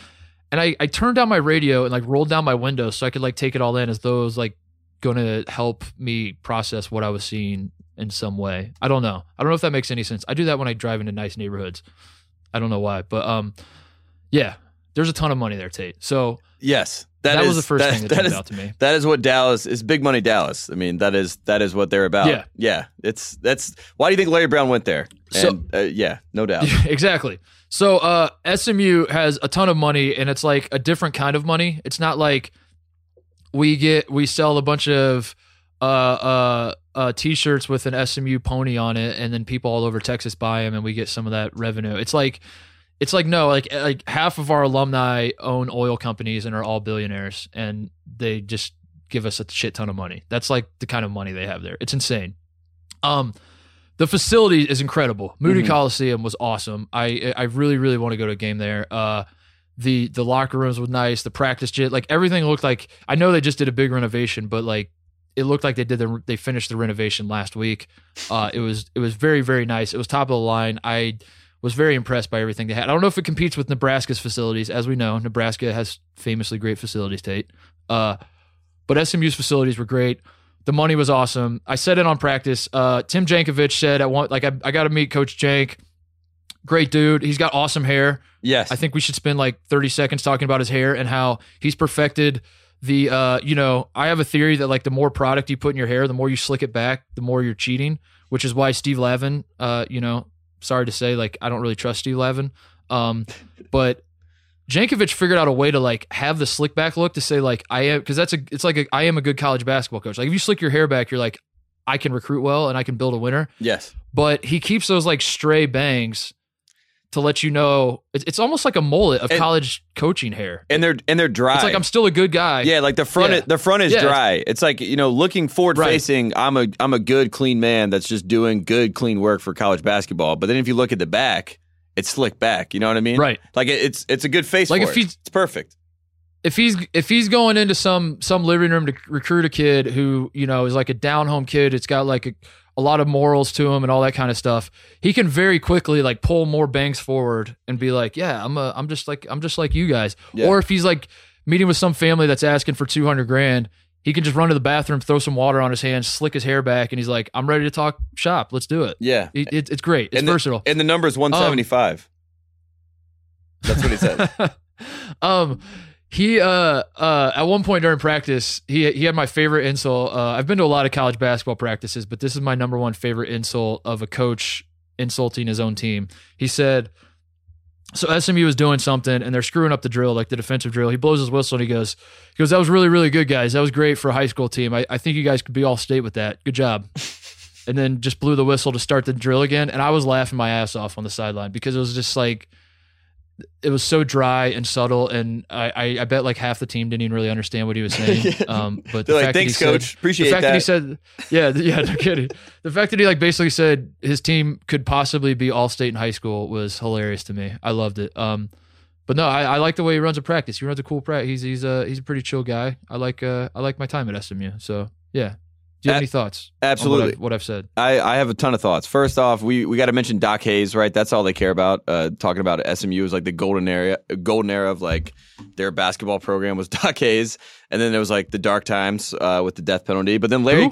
And I, I turned down my radio and like rolled down my window so I could like take it all in as though it was like gonna help me process what I was seeing in some way. I don't know. I don't know if that makes any sense. I do that when I drive into nice neighborhoods. I don't know why. But um yeah, there's a ton of money there, Tate. So Yes, that, is- was the first thing that, that jumped is out to me. that is what Dallas is. Big money Dallas. I mean, that is that is what they're about. Yeah. yeah. It's that's why do you think Larry Brown went there? So- uh, yeah, no doubt. exactly. So uh, SMU has a ton of money, and it's like a different kind of money. It's not like we get we sell a bunch of uh, uh, uh, t-shirts with an SMU pony on it, and then people all over Texas buy them, and we get some of that revenue. It's like it's like no, like like half of our alumni own oil companies and are all billionaires, and they just give us a shit ton of money. That's like the kind of money they have there. It's insane. Um, the facility is incredible. Moody Mhm. Coliseum was awesome. I I really really want to go to a game there. Uh, the the locker rooms were nice. The practice gym, like everything looked like. I know they just did a big renovation, but like it looked like they did the they finished the renovation last week. Uh, it was it was very very nice. It was top of the line. I was very impressed by everything they had. I don't know if it competes with Nebraska's facilities, as we know. Nebraska has famously great facilities, Tate. Uh, but SMU's facilities were great. The money was awesome. I said it on practice. Uh, Tim Jankovich said, "I want like I, I got to meet Coach Jank. Great dude. He's got awesome hair. Yes, I think we should spend like 30 seconds talking about his hair and how he's perfected the uh you know, I have a theory that like the more product you put in your hair, the more you slick it back, the more you're cheating, which is why Steve Lavin, uh, you know, sorry to say like I don't really trust Steve Lavin. Um but Jankovich figured out a way to like have the slick back look to say like I am because that's a it's like a, I am a good college basketball coach. Like if you slick your hair back, you're like I can recruit well and I can build a winner yes. but he keeps those like stray bangs to let you know it's, it's almost like a mullet of And- college coaching hair. And they're and they're dry. It's like I'm still a good guy. Yeah, like the front. Yeah. The front is Yeah. dry. It's like you know, looking forward Right. facing. I'm a I'm a good clean man that's just doing good clean work for college basketball. But then if you look at the back, it's slick back. You know what I mean? Right. Like it, it's it's a good face. Like for if it. he's- it's perfect. If he's if he's going into some some living room to recruit a kid who you know is like a down home kid, it's got like a, a lot of morals to him and all that kind of stuff. He can very quickly like pull more banks forward and be like, yeah, I'm a I'm just like I'm just like you guys. Yeah. Or if he's like meeting with some family that's asking for 200 grand. He can just run to the bathroom, throw some water on his hands, slick his hair back, and he's like, "I'm ready to talk shop. Let's do it." Yeah. It, it, it's great. It's and the, versatile. And the number is 175. That's what he said. um, he uh uh at one point during practice, he he had my favorite insult. Uh, I've been to a lot of college basketball practices, but this is my number one favorite insult of a coach insulting his own team. He said. So SMU is doing something and they're screwing up the drill, like the defensive drill. He blows his whistle and he goes, he goes, that was really, really good, guys. That was great for a high school team. I, I think you guys could be all state with that. Good job. and then just blew the whistle to start the drill again. And I was laughing my ass off on the sideline because it was just like it was so dry and subtle, and I, I, I bet like half the team didn't even really understand what he was saying. Um, but the like, fact that he "Thanks, said- coach. Appreciate the fact that. that." he said, yeah, yeah, no kidding. The fact that he like basically said his team could possibly be all state in high school was hilarious to me. I loved it. Um, but no, I, I like the way he runs a practice. He runs a cool practice. He's he's a he's a pretty chill guy. I like uh I like my time at SMU. So yeah. Do you have A- any thoughts? absolutely. What I've, what I've said. I, I have a ton of thoughts. First off, we, we got to mention Doc Hayes, right? That's all they care about. Uh, talking about SMU is like the golden era, golden era of like their basketball program was Doc Hayes, and then there was like the dark times uh, with the death penalty. But then Larry, Who?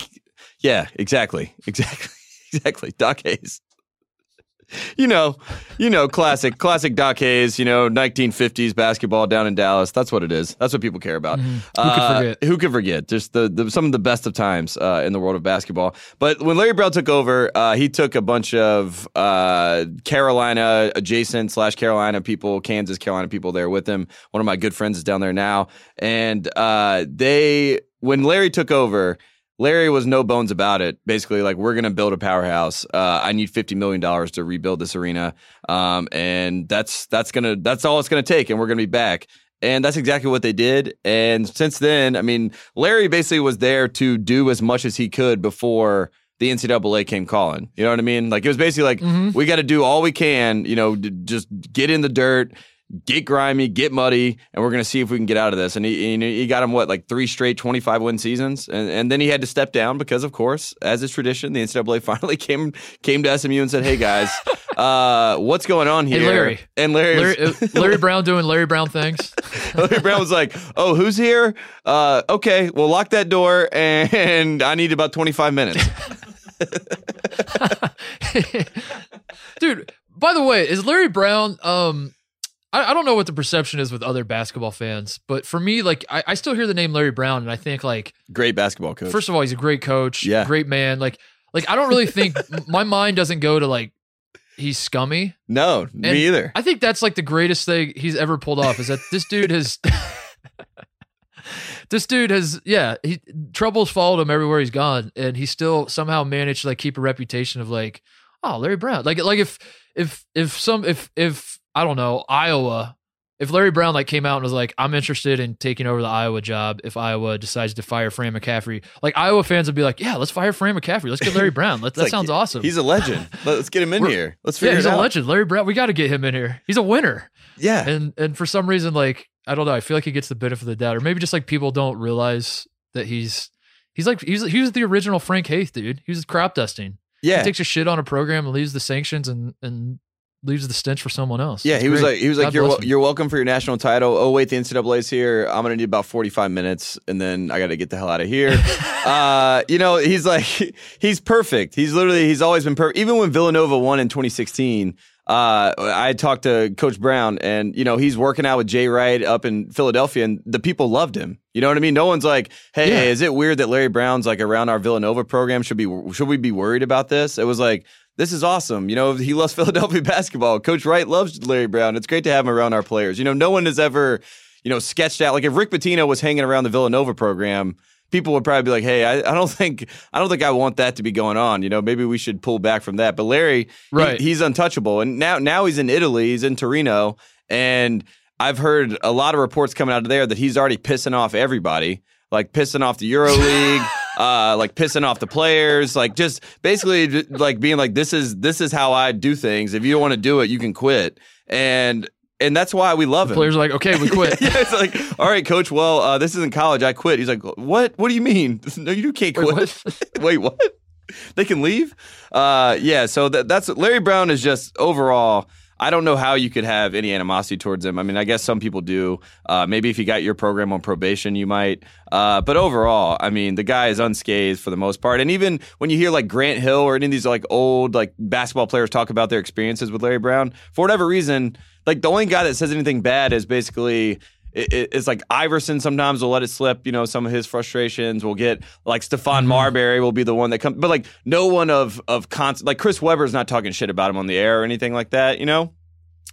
yeah, exactly, exactly, exactly, Doc Hayes. You know, you know, classic, classic Doc Hayes. You know, 1950s basketball down in Dallas. That's what it is. That's what people care about. Mhm. Who could Uh, forget? Who could forget? Just the, the some of the best of times uh, in the world of basketball. But when Larry Brown took over, uh, he took a bunch of uh, Carolina adjacent slash Carolina people, Kansas Carolina people there with him. One of my good friends is down there now, and uh, they when Larry took over. Larry was no bones about it. Basically, like we're gonna build a powerhouse. Uh, I need fifty million dollars to rebuild this arena, um, and that's that's gonna that's all it's gonna take, and we're gonna be back. And that's exactly what they did. And since then, I mean, Larry basically was there to do as much as he could before the NCAA came calling. You know what I mean? Like it was basically like Mhm. we got to do all we can. You know, d- just get in the dirt. Get grimy, get muddy, and we're going to see if we can get out of this. And he, he, got him what like three straight 25 win seasons, and, and then he had to step down because, of course, as is tradition, the NCAA finally came came to SMU and said, "Hey guys, uh, what's going on here?" Hey, Larry. And Larry, Larry, uh, Larry Brown doing Larry Brown things. Larry Brown was like, "Oh, who's here? Uh, okay, well, lock that door, and I need about 25 minutes." Dude, by the way, is Larry Brown um I, I don't know what the perception is with other basketball fans, but for me, like I, I still hear the name Larry Brown and I think like Great basketball coach. first of all, he's a great coach, Yeah. great man. Like like I don't really think my mind doesn't go to like he's scummy. no, And me either. I think that's like the greatest thing he's ever pulled off is that this dude has this dude has yeah, he troubles followed him everywhere he's gone and he still somehow managed to like keep a reputation of like, oh, Larry Brown. Like like if if if some if if I don't know, Iowa if Larry Brown like came out and was like, I'm interested in taking over the Iowa job if Iowa decides to fire Fran McCaffery, like Iowa fans would be like, Yeah, let's fire Fran McCaffery. Let's get Larry Brown. Let, that like, sounds awesome. He's a legend. Let's get him in here. Let's figure out. yeah, he's a out. legend. Larry Brown, we got to get him in here. He's a winner. Yeah. And and for some reason, like I don't know, I feel like he gets the benefit of the doubt, or maybe just like people don't realize that he's he's like he's he was the original Frank Haith dude. He was crop dusting. yeah. He takes a shit on a program and leaves the sanctions and and leaves the stench for someone else. Yeah, It's he was great. like, he was God like, you're wel- you're welcome for your national title. Oh wait, the NCAA's here. I'm gonna need about 45 minutes, and then I got to get the hell out of here. uh, you know, he's like, he's perfect. He's literally, he's always been perfect. Even when Villanova won in 2016, uh, I talked to Coach Brown, and you know, he's working out with Jay Wright up in Philadelphia, and the people loved him. You know what I mean? No one's like, hey, Yeah. is it weird that Larry Brown's like around our Villanova program? Should be should we be worried about this? It was like. This is awesome. You know, he loves Philadelphia basketball. Coach Wright loves Larry Brown. It's great to have him around our players. You know, no one has ever, you know, sketched out like if Rick Pitino was hanging around the Villanova program, people would probably be like, "Hey, I, I don't think I don't think I want that to be going on." You know, maybe we should pull back from that. But Larry, he- Right. he's untouchable, and now now he's in Italy. He's in Torino, and I've heard a lot of reports coming out of there that he's already pissing off everybody, like pissing off the EuroLeague. Uh, like pissing off the players, like just basically like being like, this is this is how I do things. If you don't want to do it, you can quit. And and that's why we love him. Players are like, okay, we quit. yeah, it's like, all right, coach. Well, uh, this isn't college. I quit. He's like, what? What do you mean? No, you can't Wait, quit. Wait, what? They can leave? Uh, yeah. So that, that's Larry Brown is just overall. I don't know how you could have any animosity towards him. I mean, I guess some people do. Uh, maybe if you got your program on probation, you might. Uh, but overall, I mean, the guy is unscathed for the most part. And even when you hear like Grant Hill or any of these like old like basketball players talk about their experiences with Larry Brown, for whatever reason, like the only guy that says anything bad is basically it- it- it's like Iverson sometimes will let it slip, you know, some of his frustrations. We'll get like Stephon mm-hmm. Marbury will be the one that comes, but like no one of of constant like Chris Webber's not talking shit about him on the air or anything like that, you know.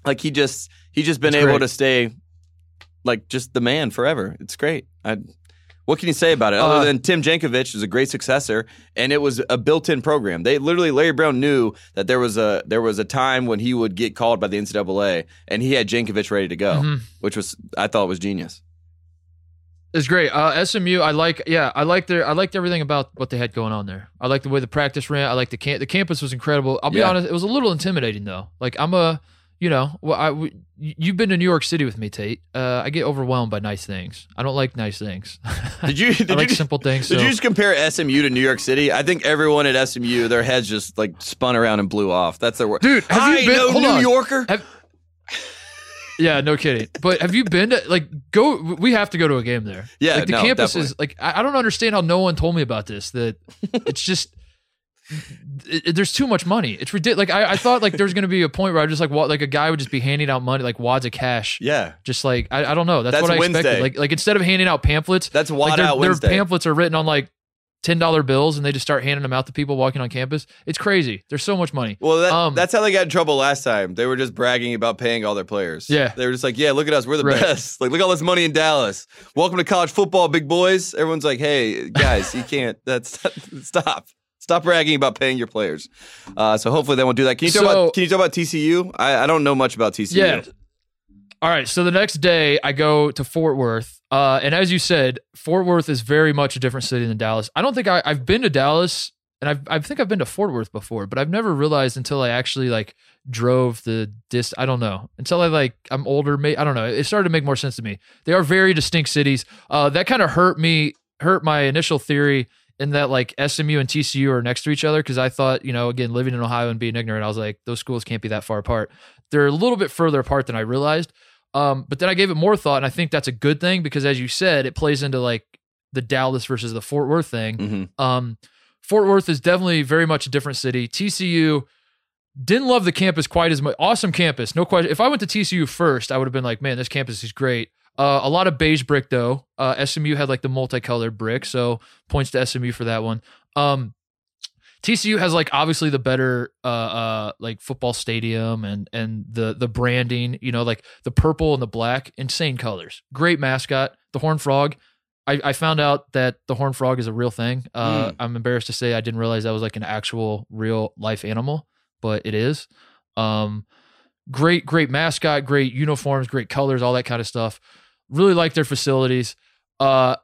Like he just he's just been able great. to stay like just the man forever. It's great. I what can you say about it Uh, other than Tim Jankovich is a great successor and it was a built-in program. They literally Larry Brown knew that there was a there was a time when he would get called by the NCAA and he had Jankovich ready to go, Mhm. which was I thought was genius. It's great. Uh, SMU, I like. Yeah, I like their. I liked everything about what they had going on there. I like the way the practice ran. I like the camp. The campus was incredible. I'll be Yeah. honest. It was a little intimidating though. Like I'm a, you know, well, I. You've been to New York City with me, Tate. Uh, I get overwhelmed by nice things. I don't like nice things. Did you did I like you, simple things. Did so- you just compare SMU to New York City? I think everyone at SMU, their heads just like spun around and blew off. That's their word. Dude, have I you been? New on. Yorker. Have- yeah, no kidding. But have you been to like go? We have to go to a game there. Yeah, like the no, campus definitely. is like I, I don't understand how no one told me about this. That it's just there's too much money. It's ridiculous. Like I, I thought like there was gonna be a point where I just like what like a guy would just be handing out money like wads of cash. Yeah, Just like I, I don't know. That's, That's what I Wednesday. expected. Like like instead of handing out pamphlets, that's like Wad their, Out their pamphlets are written on like ten dollar bills and they just start handing them out to people walking on campus. It's crazy. There's so much money. well, that, Um, that's how they got in trouble last time. They were just bragging about paying all their players. Yeah. they were just like, "Yeah, look at us, we're the Right. best. Like, look at all this money in Dallas. Welcome to college football, big boys." Everyone's like, "Hey, guys, you can't. That's stop." Stop bragging about paying your players. Uh, so hopefully they won't do that. Can you talk So- about Can you talk about TCU? I, I don't know much about TCU. Yeah. All right. So the next day, I go to Fort Worth, uh, and as you said, Fort Worth is very much a different city than Dallas. I don't think I, I've been to Dallas, and I've, I think I've been to Fort Worth before, but I've never realized until I actually like drove the dis. I don't know until I like I'm older. May I don't know. It started to make more sense to me. They are very distinct cities. Uh, that kind of hurt me, hurt my initial theory in that like SMU and TCU are next to each other because I thought you know again living in Ohio and being ignorant, I was like those schools can't be that far apart. They're a little bit further apart than I realized. Um, but then I gave it more thought, and I think that's a good thing because, as you said, it plays into like the Dallas versus the Fort Worth thing. Mhm. Um, Fort Worth is definitely very much a different city. TCU didn't love the campus quite as much. Awesome campus, no question. If I went to TCU first, I would have been like, man, this campus is great. Uh, a lot of beige brick though. Uh, SMU had like the multicolored brick, so points to SMU for that one. Um, TCU has like obviously the better uh, uh like football stadium and and the the branding, you know, like the purple and the black, insane colors. Great mascot, the Horn Frog. I, I found out that the Horn Frog is a real thing. Uh, I'm embarrassed to say I didn't realize that was like an actual real life animal, but it is. Um, great, great mascot, great uniforms, great colors, all that kind of stuff. Really like their facilities. Uh,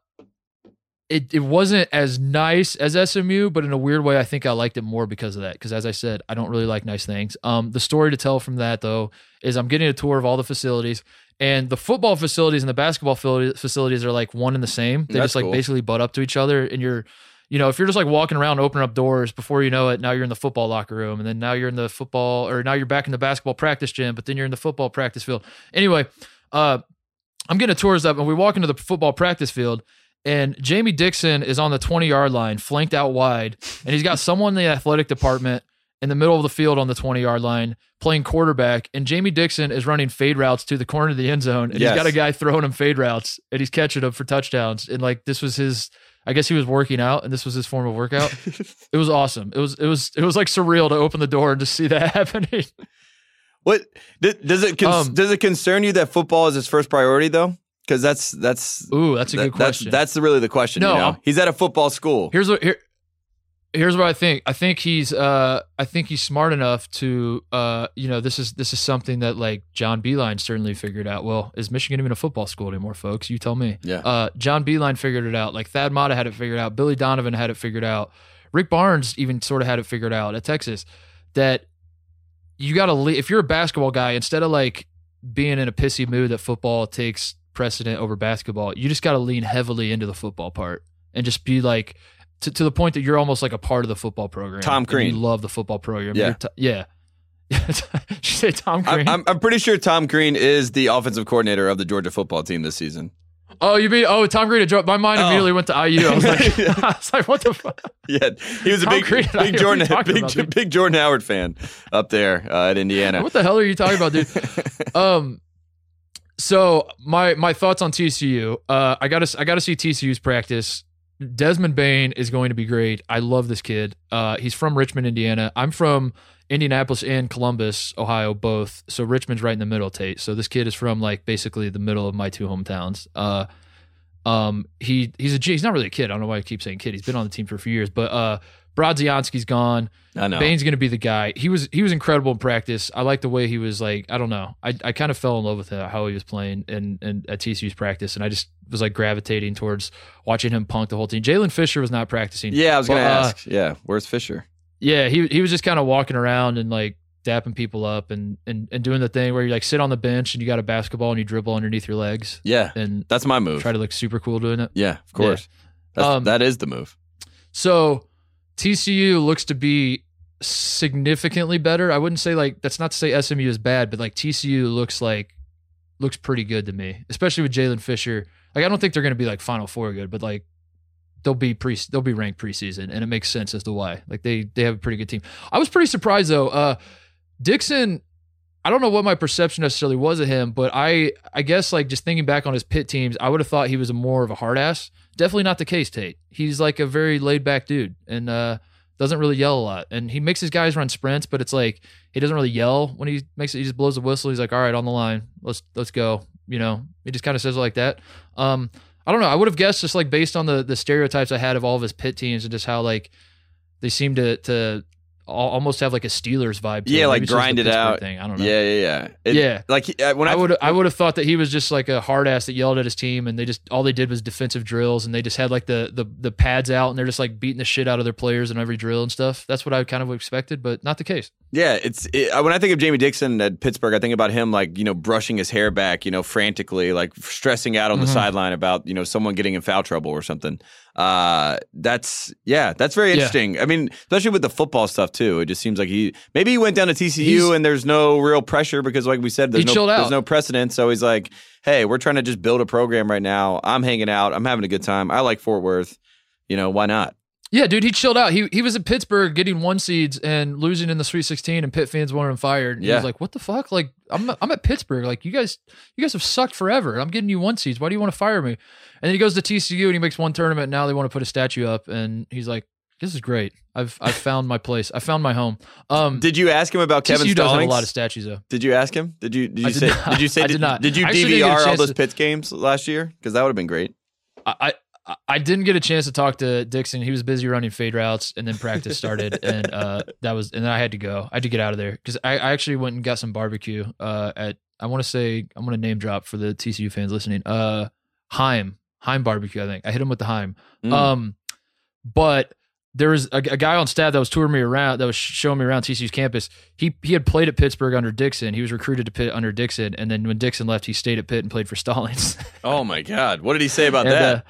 it it wasn't as nice as SMU, but in a weird way, I think I liked it more because of that. Because as I said, I don't really like nice things. Um, the story to tell from that though is I'm getting a tour of all the facilities, and the football facilities and the basketball facilities are like one and the same. They That's just like cool. basically butt up to each other, and you're. You know, if you're just like walking around, opening up doors, before you know it, now you're in the football locker room, and then now you're in the football, or now you're back in the basketball practice gym, but then you're in the football practice field. Anyway, uh, I'm getting a tours up, and we walk into the football practice field, and Jamie Dixon is on the 20 yard line, flanked out wide, and he's got someone in the athletic department in the middle of the field on the 20 yard line playing quarterback. And Jamie Dixon is running fade routes to the corner of the end zone, and Yes. he's got a guy throwing him fade routes, and he's catching them for touchdowns. And like this was his. I guess he was working out, and this was his form of workout. it was awesome. It was it was it was like surreal to open the door and to see that happening. What does it con- Um, does it concern you that football is his first priority though? Because that's that's Ooh, that's a that- good question. That's, that's really the question. No, you know? He's at a football school. Here's what here. Here's what I think. I think he's uh I think he's smart enough to uh you know this is this is something that like John Beilein certainly figured out. Well, is Michigan even a football school anymore, folks? You tell me. Yeah. Uh John Beilein figured it out. Like Thad Matta had it figured out. Billy Donovan had it figured out. Rick Barnes even sort of had it figured out at Texas that you got to if you're a basketball guy instead of like being in a pissy mood that football takes precedent over basketball, you just got to lean heavily into the football part and just be like to, to the point that you're almost like a part of the football program. Tom Crean. You love the football program. Yeah. T- yeah. You say Tom Crean? I'm, I'm, I'm pretty sure Tom Green is the offensive coordinator of the Georgia football team this season. Oh, you mean oh Tom Crean? My mind Oh. immediately went to IU. I was like, I was like, what the fuck? Yeah, he was a Tom big, Green, I- what are big Jordan, big, about, big Jordan Howard fan up there uh, at Indiana. What the hell are you talking about, dude? um, so my my thoughts on TCU. Uh, I gotta I gotta see TCU's practice. Desmond Bane is going to be great. I love this kid. Uh, he's from Richmond, Indiana. I'm from Indianapolis and Columbus, Ohio, both. So Richmond's right in the middle, Tate. So this kid is from like basically the middle of my two hometowns. Uh, um, he he's a G. He's not really a kid. I don't know why I keep saying kid. He's been on the team for a few years, but uh, Brodziansky's gone. I know. Bane's going to be the guy. He was he was incredible in practice. I like the way he was like. I don't know. I, I kind of fell in love with how he was playing and in at TCU's practice, and I just was like gravitating towards watching him punk the whole team. Jaylen Fisher was not practicing. yeah, I was going to uh, ask. Yeah, where's Fisher? Yeah, he he was just kind of walking around and like dapping people up and, and and doing the thing where you like sit on the bench and you got a basketball and you dribble underneath your legs Yeah, and that's my move. try to look super cool doing it. yeah, of course. That's, Um, that is the move. So TCU looks to be significantly better. I wouldn't say like that's not to say SMU is bad, but like TCU looks like looks pretty good to me, especially with Jaylen Fisher. Like I don't think they're going to be like Final Four good, but like they'll be pre they'll be ranked preseason, and it makes sense as to why. Like they they have a pretty good team. I was pretty surprised though. Uh, Dixon. I don't know what my perception necessarily was of him, but I I guess like just thinking back on his Pitt teams, I would have thought he was a more of a hard ass. Definitely not the case, Tate. He's like a very laid back dude and uh, doesn't really yell a lot. And he makes his guys run sprints, but it's like he doesn't really yell when he makes it. He just blows the whistle. He's like, "All right, on the line, let's let's go." You know, he just kind of says it like that. Um, I don't know. I would have guessed just like based on the the stereotypes I had of all of his Pitt teams and just how like they seem to to almost have like a Steelers vibe. To Yeah, like Maybe it's just grind it out. Thing. I don't know. Yeah, yeah, yeah. It- Yeah. Like uh, when I, I would I would have thought that he was just like a hard ass that yelled at his team and they just all they did was defensive drills and they just had like the the the pads out and they're just like beating the shit out of their players in every drill and stuff. That's what I kind of expected, but not the case. Yeah, it's it, when I think of Jamie Dixon at Pittsburgh, I think about him like you know brushing his hair back, you know, frantically, like stressing out on the Mhm. sideline about you know someone getting in foul trouble or something. Uh, that's yeah, that's very Yeah. interesting. I mean, especially with the football stuff too. It just seems like he maybe he went down to TCU He's- and there's no real pressure because, like we said, there's He no there's no precedent. So he's like, hey, we're trying to just build a program right now. I'm hanging out. I'm having a good time. I like Fort Worth. You know, why not? Yeah, dude, he chilled out. He he was in Pittsburgh getting one seeds and losing in the Sweet 16, and Pitt fans wanted him fired. And He was like, "What the fuck? Like, I'm I'm at Pittsburgh. Like, you guys you guys have sucked forever. I'm getting you one seeds. Why do you want to fire me?" And then he goes to TCU and he makes one tournament. And now they want to put a statue up, and he's like, "This is great. I've I've found my place. I found my home." Um, Did you ask him about Kevin TCU does have a lot of statues though. Did you ask him? Did you did you did say not. did you say I did, did not. did you I actually didn't get a DVR all those to- Pitts games last year? Because that would have been great. I, I didn't get a chance to talk to Dixon. He was busy running fade routes, and then practice started, and uh, that was, and then I had to go. I had to get out of there because I, I actually went and got some barbecue uh, at. I want to say I'm going to name drop for the TCU fans listening. Uh, Heim Heim barbecue. I think I hit him with the Heim. Mm. Um, but there was a, a guy on staff that was touring me around, that was showing me around TCU's campus. He he had played at Pittsburgh under Dixon. He was recruited to Pitt under Dixon, and then when Dixon left, he stayed at Pitt and played for Stallings. oh my God! What did he say about And, that? uh,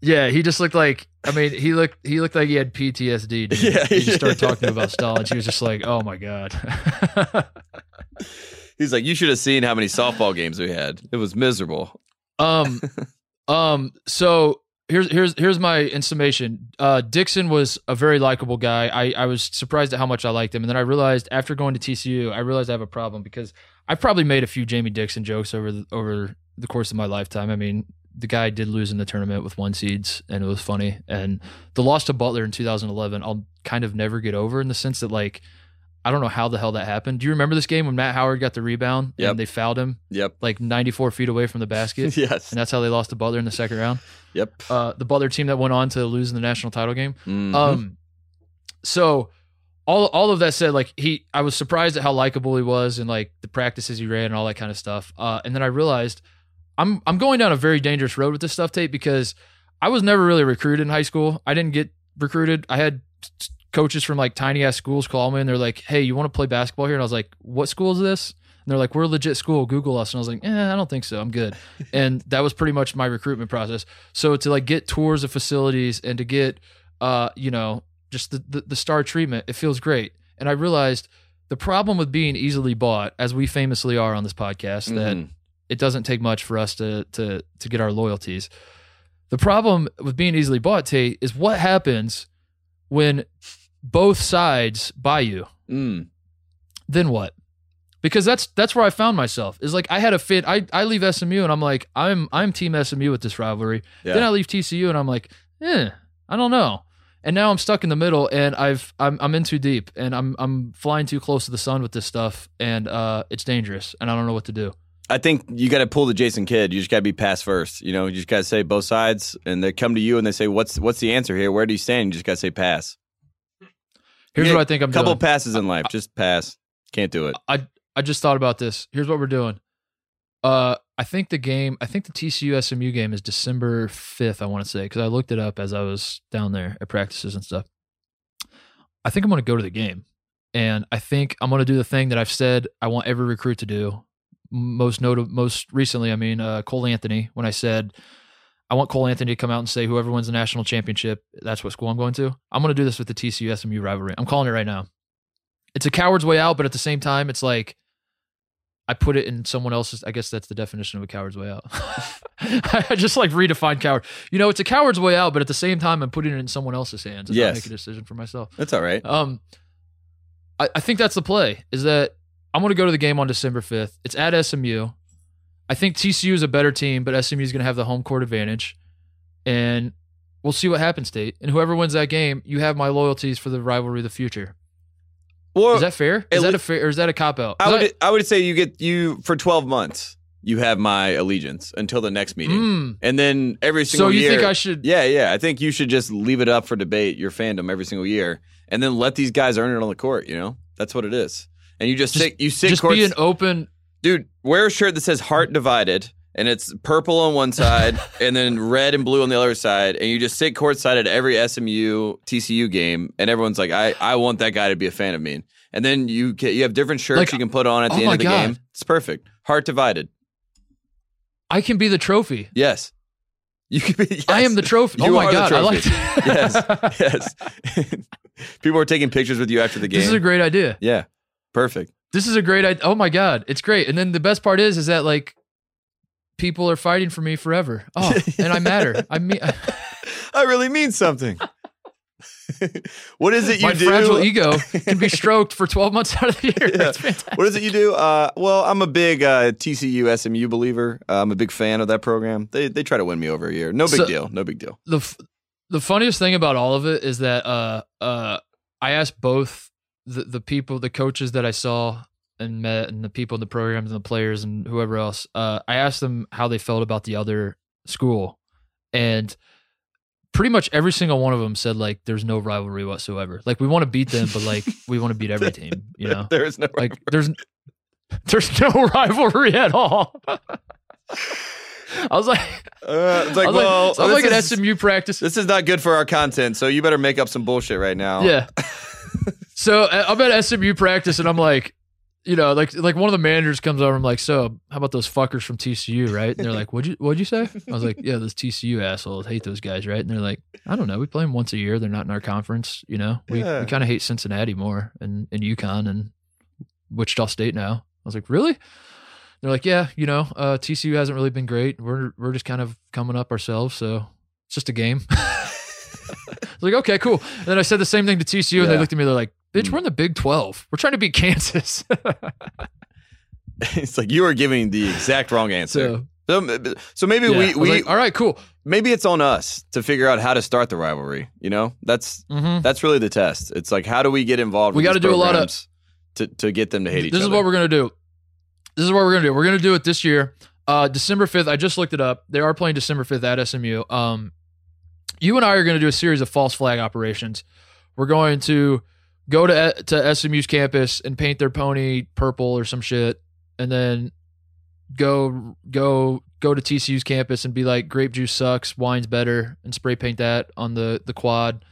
yeah, he just looked like. I mean, he looked he looked like he had PTSD. Dude. Yeah, he just started talking about Stallings. He was just like, "Oh my god." He's like, you should have seen how many softball games we had. It was miserable. um, um. So here's here's here's my summation. Uh, Dixon was a very likable guy. I I was surprised at how much I liked him, and then I realized after going to TCU, I realized I have a problem because I probably made a few Jamie Dixon jokes over the, over the course of my lifetime. I mean. The guy did lose in the tournament with one seeds, and it was funny. And the loss to Butler in 2011, I'll kind of never get over in the sense that, like, I don't know how the hell that happened. Do you remember this game when Matt Howard got the rebound Yep. and they fouled him Yep. like 94 feet away from the basket? yes. and that's how they lost to Butler in the second round. Yep. Uh, the Butler team that went on to lose in the national title game. Mhm. Um, so all all of that said, like he, I was surprised at how likable he was and like the practices he ran and all that kind of stuff. Uh, and then I realized I'm I'm going down a very dangerous road with this stuff Tate because I was never really recruited in high school. I didn't get recruited. I had coaches from like tiny ass schools call me and they're like, "Hey, you want to play basketball here?" And I was like, "What school is this?" And they're like, "We're a legit school. Google us." And I was like, "Eh, I don't think so. I'm good." and that was pretty much my recruitment process. So to like get tours of facilities and to get, uh, you know, just the, the the star treatment, it feels great. And I realized the problem with being easily bought, as we famously are on this podcast, that Mhm. It doesn't take much for us to to to get our loyalties. The problem with being easily bought, Tate, is what happens when both sides buy you. Mm. Then what? Because that's that's where I found myself. Is like I had a fit. I I leave SMU and I'm like I'm I'm team SMU with this rivalry. Yeah. Then I leave TCU and I'm like, eh, I don't know. And now I'm stuck in the middle and I've I'm I'm in too deep and I'm I'm flying too close to the sun with this stuff and uh it's dangerous and I don't know what to do. I think you got to pull the Jason Kidd. You just got to be pass first. You know, you just got to say both sides, and they come to you and they say, "What's what's the answer here? Where do you stand?" You just got to say pass. Here's Yeah, what I think I'm couple doing. passes in life, just pass. Can't do it. I I just thought about this. Here's what we're doing. Uh, I think the game. I think the TCU SMU game is December fifth. I want to say because I looked it up as I was down there at practices and stuff. I think I'm going to go to the game, and I think I'm going to do the thing that I've said I want every recruit to do. Most notable, most recently, I mean uh, Cole Anthony. When I said I want Cole Anthony to come out and say whoever wins the national championship, that's what school I'm going to. I'm going to do this with the TCU SMU rivalry. I'm calling it right now. It's a coward's way out, but at the same time, it's like I put it in someone else's. I guess that's the definition of a coward's way out. I just like redefine coward. You know, it's a coward's way out, but at the same time, I'm putting it in someone else's hands. I Yes. make a decision for myself. That's all right. Um, I, I think that's the play. Is that I'm going to go to the game on December 5th. It's at SMU. I think TCU is a better team, but SMU is going to have the home court advantage, and we'll see what happens, Tate. And whoever wins that game, you have my loyalties for the rivalry of the future. Well, Is that fair? Is that a fair or is that a cop out? I would I would say you get you for twelve months. you have my allegiance until the next meeting, Mm. and then every single. So you year. think I should? yeah, yeah. I think you should just leave it up for debate your fandom every single year, and then let these guys earn it on the court. You know, that's what it is. And you just, Just- sit, you sit Just courts, be an open. dude. Wear a shirt that says "Heart Divided." And it's purple on one side, and then red and blue on the other side, and you just sit courtside at every SMU TCU game, and everyone's like, "I, I want that guy to be a fan of me." And then you get, you have different shirts Like, you can put on at the oh end of the God. game. It's perfect. Heart divided. I can be the trophy. Yes. You can be. I am the trophy. You oh my god, I like yes, yes. People are taking pictures with you after the game. This is a great idea. yeah, perfect. This is a great idea. Oh my god, it's great. And then the best part is, is that like people are fighting for me forever. Oh, and I matter. I mean, I really mean something. what is it you my do? fragile ego can be stroked for 12 months out of the year. Yeah. What is it you do? Uh, well, I'm a big uh, TCU SMU believer. Uh, I'm a big fan of that program. They they try to win me over a year. No big So- deal. No big deal. the f- the funniest thing about all of it is that uh uh I asked both the the people the coaches that I saw and met and the people in the programs and the players and whoever else uh I asked them how they felt about the other school and pretty much every single one of them said like there's no rivalry whatsoever like we want to beat them but like we want to beat every team you know there is no like there's there's no rivalry at all I was like, Uh, it's like, I was well, like, so I'm like at is- SMU practice. This is not good for our content, so you better make up some bullshit right now. Yeah. so I'm at SMU practice and I'm like, you know, like like one of the managers comes over. I'm like, so how about those fuckers from TCU, right? And they're like, what'd you what'd you say? I was like, yeah, those TCU assholes hate those guys, right? And they're like, I don't know, we play them once a year. They're not in our conference, you know. We Yeah. we kind of hate Cincinnati more and and UConn and Wichita State now. I was like, really? They're like, yeah, you know, uh, TCU hasn't really been great. We're we're just kind of coming up ourselves, so it's just a game. Was like, okay, cool. And then I said the same thing to TCU, and they looked at me. They're like, bitch, Mm. we're in the Big Twelve. We're trying to beat Kansas. it's like you are giving the exact wrong answer. so, So, so maybe yeah. We, we like, all right, cool. maybe it's on us to figure out how to start the rivalry. You know, that's hmm that's really the test. It's like how do we get involved? We got gotta do a lot of- to to get them to hate each other. This other. is what we're gonna do. This is what we're gonna do. We're gonna do it this year. Uh, December fifth. I just looked it up. They are playing December fifth at SMU. Um, you and I are gonna do a series of false flag operations. We're going to go to to SMU's campus and paint their pony purple or some shit, and then go go go to TCU's campus and be like, grape juice sucks, wine's better, and spray paint that on the the quad,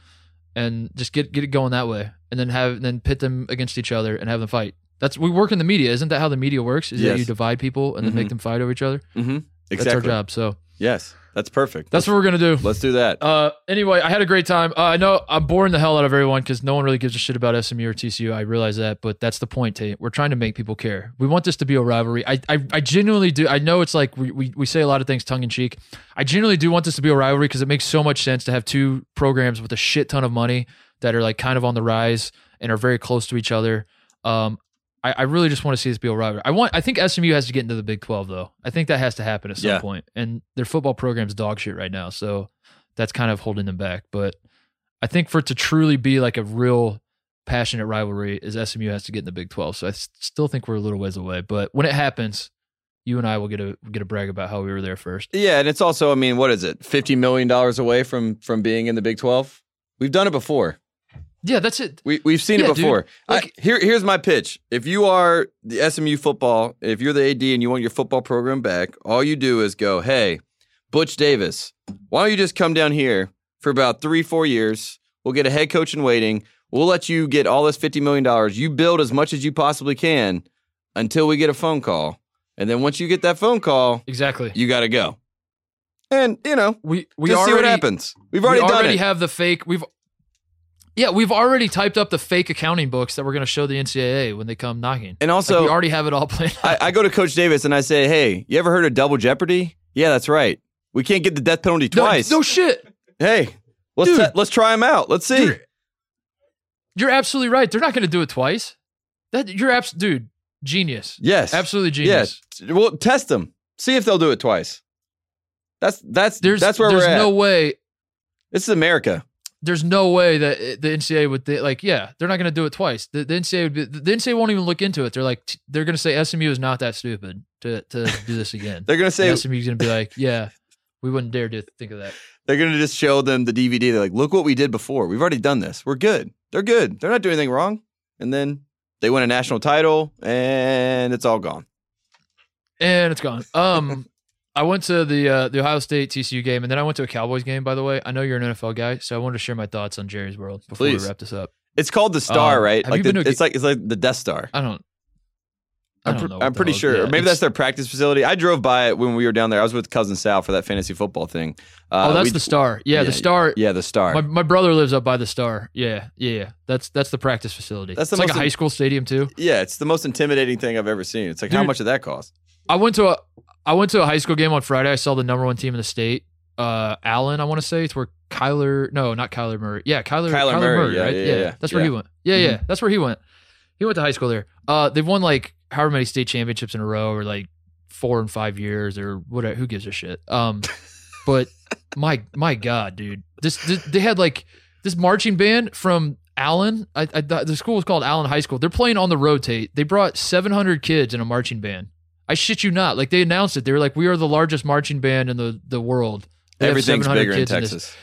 and just get get it going that way, and then have then pit them against each other and have them fight. That's we work in the media, isn't that how the media works? Is that you divide people and then Mhm. make them fight over each other? Mm-hmm. That's our job. So Yes, that's perfect. that's what we're gonna do. Let's do that. Uh, anyway, I had a great time. Uh, I know I'm boring the hell out of everyone because no one really gives a shit about SMU or TCU. I realize that, but that's the point. Tate. We're trying to make people care. We want this to be a rivalry. I, I, I genuinely do. I know it's like we, we, we say a lot of things tongue in cheek. I genuinely do want this to be a rivalry because it makes so much sense to have two programs with a shit ton of money that are like kind of on the rise and are very close to each other. Um, I, I really just want to see this be a rivalry. I want. I think SMU has to get into the Big Twelve though. I think that has to happen at some Yeah. point. And their football program's dog shit right now, so that's kind of holding them back. But I think for it to truly be like a real passionate rivalry, is SMU has to get in the Big Twelve. So I still think we're a little ways away. But when it happens, you and I will get a get a brag about how we were there first. Yeah, and it's also, I mean, what is it? Fifty million dollars away from from being in the Big Twelve. We've done it before. Yeah, that's it. We we've seen Yeah, it before. Like- I, here here's my pitch. If you are the SMU football, if you're the AD and you want your football program back, all you do is go, "Hey, Butch Davis, why don't you just come down here for about 3-4 years? We'll get a head coach in waiting. We'll let you get all this 50 million dollars. You build as much as you possibly can until we get a phone call. And then once you get that phone call, Exactly. you got to go." And, you know, We we already see what happens. We've already, we done already it. have the fake. We've yeah, we've already typed up the fake accounting books that we're going to show the NCAA when they come knocking. and Like, also, we already have it all planned. I, I go to Coach Davis and I say, "Hey, you ever heard of double jeopardy? Yeah, that's right. We can't get the death penalty twice. No, shit. Hey, let's Dude. te- let's try them out. Let's see. You're, you're absolutely right. They're not going to do it twice. That you're abs- dude, genius. yes, Absolutely genius. Yeah, well, test them. See if they'll do it twice. That's that's There's that's where there's we're at. There's no way. this is America. There's no way that the NCAA would like, yeah, they're not going to do it twice. The, the NCAA would be, the NCAA won't even look into it. They're like, t- they're going to say SMU is not that stupid to to do this again. They're gonna say And SMU's going to be like, yeah, we wouldn't dare to think of that. they're gonna just show them the DVD. They're like, look what we did before. We've already done this. We're good. They're good. They're not doing anything wrong. And then they win a national title, and it's all gone. and it's gone. Um, I went to the uh, the Ohio State TCU game, and then I went to a Cowboys game. By the way, I know you're an NFL guy, so I wanted to share my thoughts on Jerry's World before Please. we wrap this up. It's called the Star, Um, right? Like the, been to a it's like it's like the Death Star. I don't. I I'm, don't pre- know. what I'm pretty sure. yeah, maybe that's their practice facility. I drove by it when we were down there. I was with cousin Sal for that fantasy football thing. Uh, oh, that's we- the Star. Yeah, the Star. Yeah, the Star. My, my brother lives up by the Star. Yeah, yeah, yeah. That's that's the practice facility. That's like a high school stadium too. yeah, it's the most intimidating thing I've ever seen. It's like how much did that cost? I went to a I went to a high school game on Friday. I saw the number one team in the state. Uh, Allen, I want to say it's where Kyler. No, not Kyler Murray. Yeah, Kyler. Kyler Kyler, Murray, Murray. yeah, right? yeah, yeah, That's where he went. Yeah, yeah. Mhm. That's where he went. He went to high school there. Uh, they've won like however many state championships in a row, or like four and five years, or whatever. Who gives a shit? Um, but my my god, dude, this, this they had like this marching band from Allen. I, I the school was called Allen High School. They're playing on the rotate. They brought 700 kids in a marching band. I shit you not. Like they announced it. They were like, "We are the largest marching band in the the world." They Everything's 700 bigger in. Texas.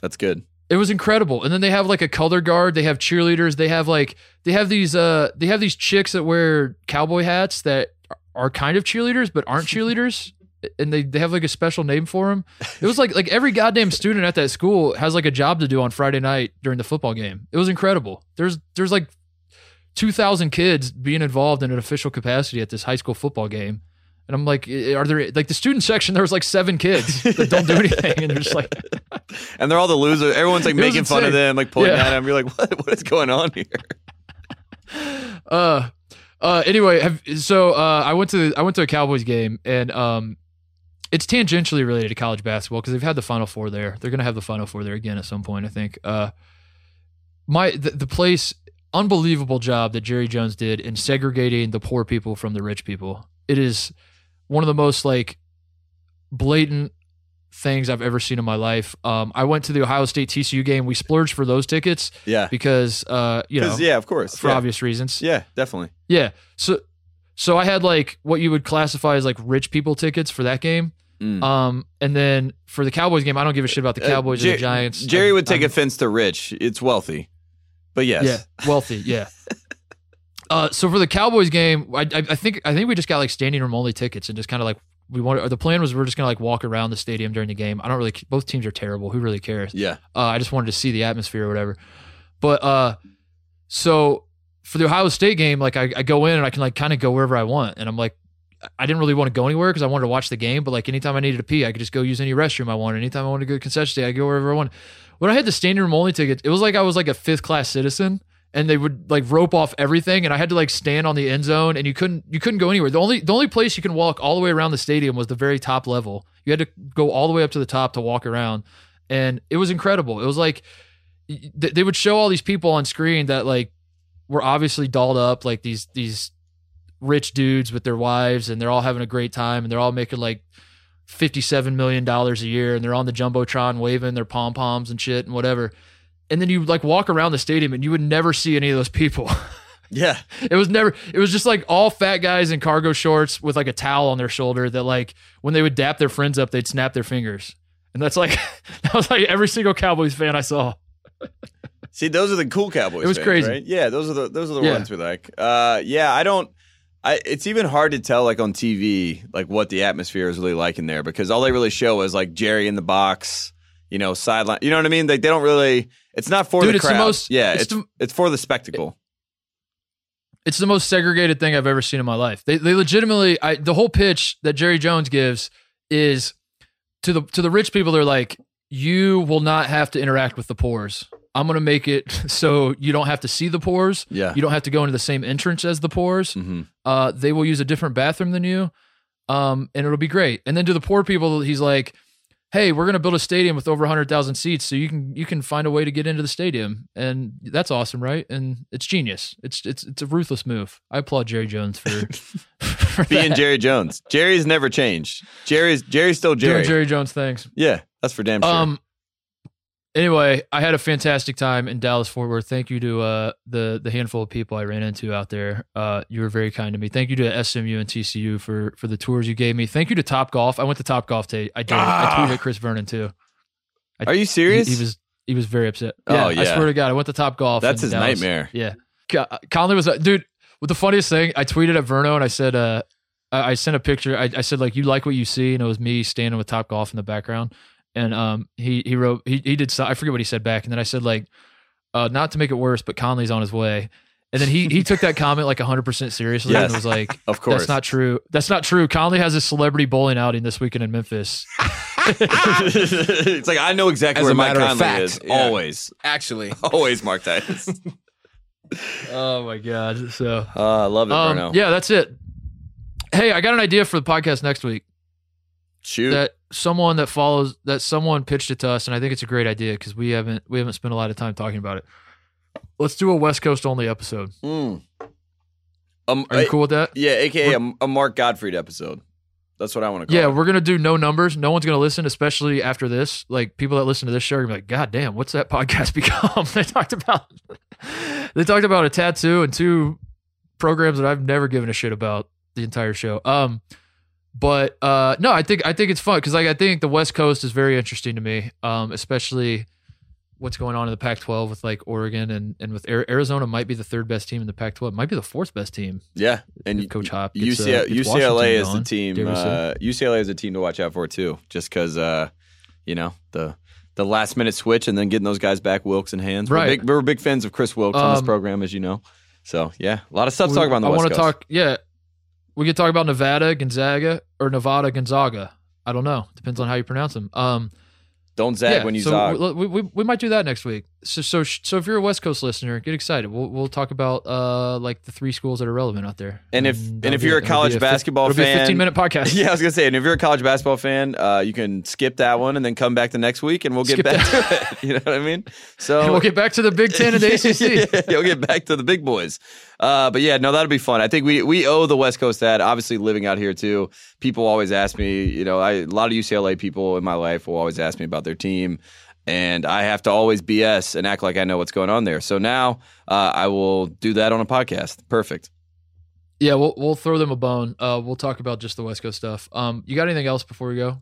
That's good. It was incredible. And then they have like a color guard. They have cheerleaders. They have like they have these uh they have these chicks that wear cowboy hats that are kind of cheerleaders but aren't cheerleaders. And they, they have like a special name for them. It was like like every goddamn student at that school has like a job to do on Friday night during the football game. It was incredible. There's there's like two thousand kids being involved in an official capacity at this high school football game. And I'm like, are there like the student section? There was like seven kids that don't do anything, and they're just like, And they're all the losers. Everyone's like making fun of them, like pointing Yeah. at them. You're like, what? What is going on here? uh uh anyway have, so uh i went to i went to a cowboys game and um it's tangentially related to college basketball because they've had the final four there they're gonna have the final four there again at some point i think uh my the, the place unbelievable job that jerry jones did in segregating the poor people from the rich people it is one of the most like blatant things i've ever seen in my life um i went to the ohio state tcu game we splurged for those tickets Yeah. because uh you know yeah, of course. for yeah. obvious reasons Yeah, definitely. yeah. So so I had like what you would classify as like rich people tickets for that game. Mm. Um and then for the Cowboys game, I don't give a shit about the Uh, Cowboys or the Giants. Jerry would take I'm- offense to rich. It's wealthy. But yes. Yeah, wealthy, yeah. uh so for the Cowboys game, I, I I think I think we just got like standing room only tickets and just kind of like we wanted or the plan was we're just gonna like walk around the stadium during the game. I don't really both teams are terrible. Who really cares? Yeah. Uh, I just wanted to see the atmosphere or whatever. But uh, so for the Ohio State game, like I, I go in and I can like kind of go wherever I want, and I'm like, I didn't really want to go anywhere because I wanted to watch the game. But like anytime I needed to pee, I could just go use any restroom I wanted. Anytime I wanted to go to concession stand, I go wherever I wanted. When I had the standing room only ticket, it was like I was like a fifth class citizen. And they would like rope off everything, and I had to like stand on the end zone, and you couldn't you couldn't go anywhere. The only the only place you can walk all the way around the stadium was the very top level. You had to go all the way up to the top to walk around, and it was incredible. It was like th- they would show all these people on screen that like were obviously dolled up, like these these rich dudes with their wives, and they're all having a great time, and they're all making like fifty-seven million dollars a year, and they're on the jumbotron waving their pom poms and shit and whatever. And then you like walk around the stadium, and you would never see any of those people. Yeah. It was never. It was just like all fat guys in cargo shorts with like a towel on their shoulder. That like when they would dap their friends up, they'd snap their fingers, and that's like that was like every single Cowboys fan I saw. See, those are the cool Cowboys. It was fans, crazy. right? Yeah, those are the those are the Yeah. ones we like. Uh, yeah, I don't. I it's even hard to tell like on TV like what the atmosphere is really like in there because all they really show is like Jerry in the box, you know, sideline. You know what I mean? Like they don't really. It's not for Dude, the it's the most- yeah, it's it's the- it's for the spectacle. It's the most segregated thing I've ever seen in my life. They they legitimately. I the whole pitch that Jerry Jones gives is to the to the rich people. They're like, you will not have to interact with the poors. I'm gonna make it so you don't have to see the pores. Yeah. You don't have to go into the same entrance as the poors. hmm uh, they will use a different bathroom than you, um, and it'll be great. And then to the poor people, he's like, "Hey, we're going to build a stadium with over hundred thousand seats, so you can you can find a way to get into the stadium, and that's awesome, right? And it's genius. It's it's it's a ruthless move. I applaud Jerry Jones for, for Being that. Jerry Jones, Jerry's never changed. Jerry's Jerry's still doing Jerry. Jerry Jones things. Yeah, that's for damn sure. Um, anyway, I had a fantastic time in Dallas Fort Worth. Thank you to uh, the the handful of people I ran into out there. Uh, you were very kind to me. Thank you to SMU and TCU for for the tours you gave me. Thank you to Top Golf. I went to Top Golf today. I did. Ah. I tweeted at Chris Vernon too. Are you serious? he was he was very upset. Oh, yeah. I swear to God, I went to Top Golf. That's his Dallas. nightmare. Yeah, Conley was dude. With the funniest thing, I tweeted at Verno and I said, uh, I I sent a picture. I, I said like, you like what you see, and it was me standing with Top Golf in the background. And um, he he wrote he he did. so- I forget what he said back, and then I said like, uh, not to make it worse, but Conley's on his way. And then he he took that comment like 100 percent seriously Yes. and was like, Of course. that's not true. That's not true. Conley has a celebrity bowling outing this weekend in Memphis. it's like I know exactly As where a Mike Conley fact, is. yeah. Always. Actually, Always Mark Titus. oh my god! So Uh, I love it, um, Bruno. yeah, that's it. Hey, I got an idea for the podcast next week. Shoot. that someone that follows that someone pitched it to us and I think it's a great idea because we haven't we haven't spent a lot of time talking about it. Let's do a West Coast only episode. Mm. Um, Are you cool with that? Yeah, aka a, a Mark Godfrey episode. That's what I want to call Yeah, it. we're gonna do no numbers. No one's gonna listen, especially after this. Like people that listen to this show are gonna be like, God damn, what's that podcast become? they talked about they talked about a tattoo and two programs that I've never given a shit about the entire show. Um but uh no, I think I think it's fun because like I think the West Coast is very interesting to me. Um, especially what's going on in the Pac-12 with like Oregon and and with Arizona might be the third best team in the Pac-12, might be the fourth best team. Yeah, and Coach Hop gets, uh, UCLA, gets UCLA is the team. dare we say. Uh, UCLA is a team to watch out for too, just because uh, you know the the last minute switch and then getting those guys back, Wilkes and Hands. We're Right. big, we're big fans of Kris Wilkes on this Um, program, as you know. So yeah, a lot of stuff to talk about I wanna talk. Yeah, we could talk about Nevada, Gonzaga, or Nevada, Gonzaga. I don't know. Depends on how you pronounce them. Um, Don't zag yeah, when you so zog. we, we, we might do that next week. So so so if you're a West Coast listener, get excited. We'll we'll talk about uh like the three schools that are relevant out there. And if- that'll and if you're a. College fif- basketball it'll be a fan- 15 minute podcast. Yeah, I was gonna say, and if you're a college basketball fan, uh, you can skip that one and then come back the next week, and we'll get Skip back to it. You know what I mean? So And we'll get back to the Big Ten and the ACC. yeah, you'll get back to the big boys. Uh, but yeah, no, that'll be fun. I think we we owe the West Coast that. Obviously, living out here too, people always ask me. You know, I, a lot of UCLA people in my life will always ask me about their team, and I have to always BS and act like I know what's going on there. So now uh, I will do that on a podcast. Perfect. Yeah, we'll we'll throw them a bone. Uh, we'll talk about just the West Coast stuff. Um, you got anything else before we go?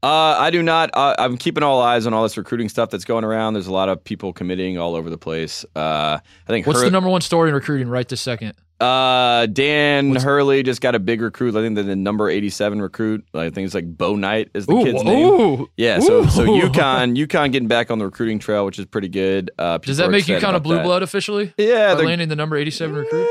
Uh, I do not. Uh, I'm keeping all eyes on all this recruiting stuff that's going around. There's a lot of people committing all over the place. Uh, I think What's the number one story in recruiting right this second? Uh, Dan What's- Hurley just got a big recruit. I think they're the number 87 recruit. I think it's like Bouknight is the Ooh, kid's name. ooh, Yeah, so so ooh. UConn, UConn getting back on the recruiting trail, which is pretty good. Uh, Does that make kind of blue that. blood officially? Yeah, by landing the number 87 recruit?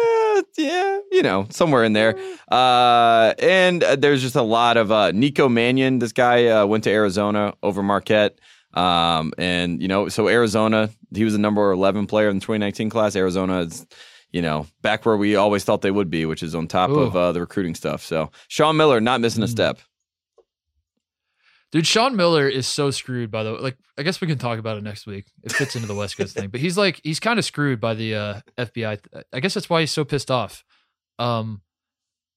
Yeah, yeah, you know, somewhere in there. Uh, and uh, there's just a lot of uh, Nico Mannion. This guy uh, went to Arizona over Marquette. Um, and you know, so Arizona, he was the number 11 player in the 2019 class. Arizona is, you know, back where we always thought they would be, which is on top Ooh. of uh, the recruiting stuff. So Sean Miller not missing a Mm. step. Dude, Sean Miller is so screwed by the like. I guess we can talk about it next week. It fits into the West Coast thing, but he's like he's kind of screwed by the uh, FBI. I guess that's why he's so pissed off. Um,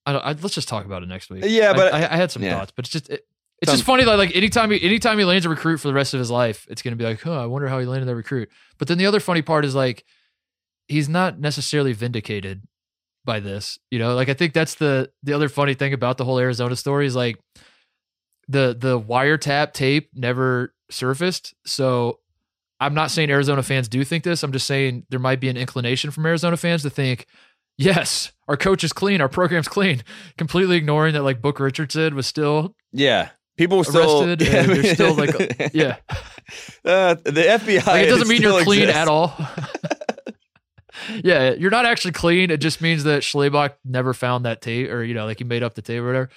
I don't. I, let's just talk about it next week. Yeah, I- but- I, I, had some yeah. thoughts, but it's just it, it's just funny that like anytime he anytime he lands a recruit for the rest of his life, it's gonna be like, oh, I wonder how he landed that recruit. But then the other funny part is like he's not necessarily vindicated by this. You know, like I think that's the the other funny thing about the whole Arizona story is like the the wiretap tape never surfaced. So I'm not saying Arizona fans do think this. I'm just saying there might be an inclination from Arizona fans to think, yes, our coach is clean, our program's clean, completely ignoring that like Book Richardson was still Yeah. People were still Arrested, and they're still, like, yeah. Uh, the FBI. like it doesn't mean you're clean exists. at all. yeah, you're not actually clean. It just means that Schlabach never found that tape, or you know, like he made up the tape or whatever.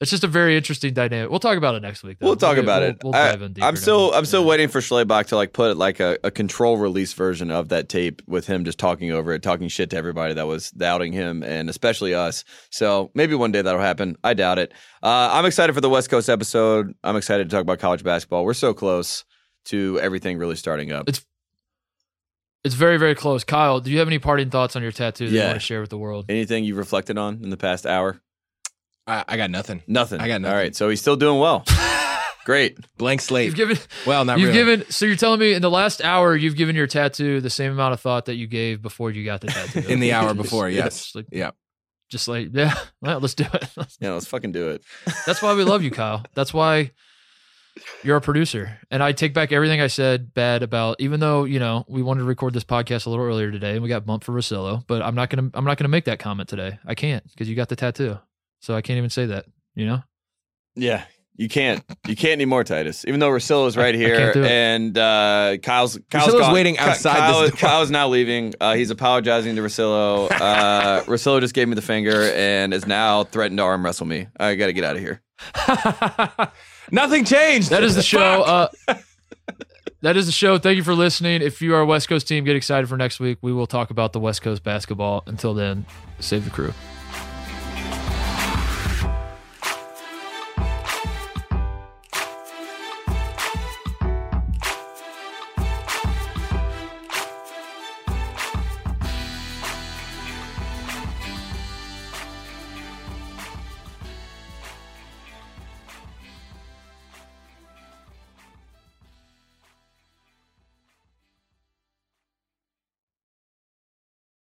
It's just a very interesting dynamic. We'll talk about it next week. Though. We'll talk get- about we'll- it. We'll I, dive in deeper am still, now. I'm still Yeah. waiting for Schlabach to like put like a, a control release version of that tape with him just talking over it, talking shit to everybody that was doubting him, and especially us. So maybe one day that'll happen. I doubt it. Uh, I'm excited for the West Coast episode. I'm excited to talk about college basketball. We're so close to everything really starting up. It's- It's very, very close. Kyle, do you have any parting thoughts on your tattoo that you Yeah. want to share with the world? Anything you've reflected on in the past hour? I, I got nothing. Nothing. I got All nothing. right. So he's still doing well. Great. Blank slate. You've given well, not you've really. given so you're telling me in the last hour you've given your tattoo the same amount of thought that you gave before you got the tattoo. in the hour before, yes. Just like, Yeah. just like yeah, well, let's do it. Yeah, let's fucking do it. That's why we love you, Kyle. That's why you're a producer. And I take back everything I said bad about even though, you know, we wanted to record this podcast a little earlier today and we got bumped for Russillo, but I'm not gonna I'm not gonna make that comment today. I can't because you got the tattoo. So I can't even say that, you know? Yeah. You can't. You can't anymore, Titus. Even though Russillo's right I here, can't do it. and uh, Kyle's Kyle's Russillo's gone. waiting outside Kyle, this door. Kyle's now leaving. Uh, he's apologizing to Russillo. Uh, Russillo just gave me the finger and is now threatened to arm wrestle me. I got to get out of here. Nothing changed. That is the show. Uh, that is the show. Thank you for listening. If you are a West Coast team, get excited for next week. We will talk about the West Coast basketball. Until then, save the crew.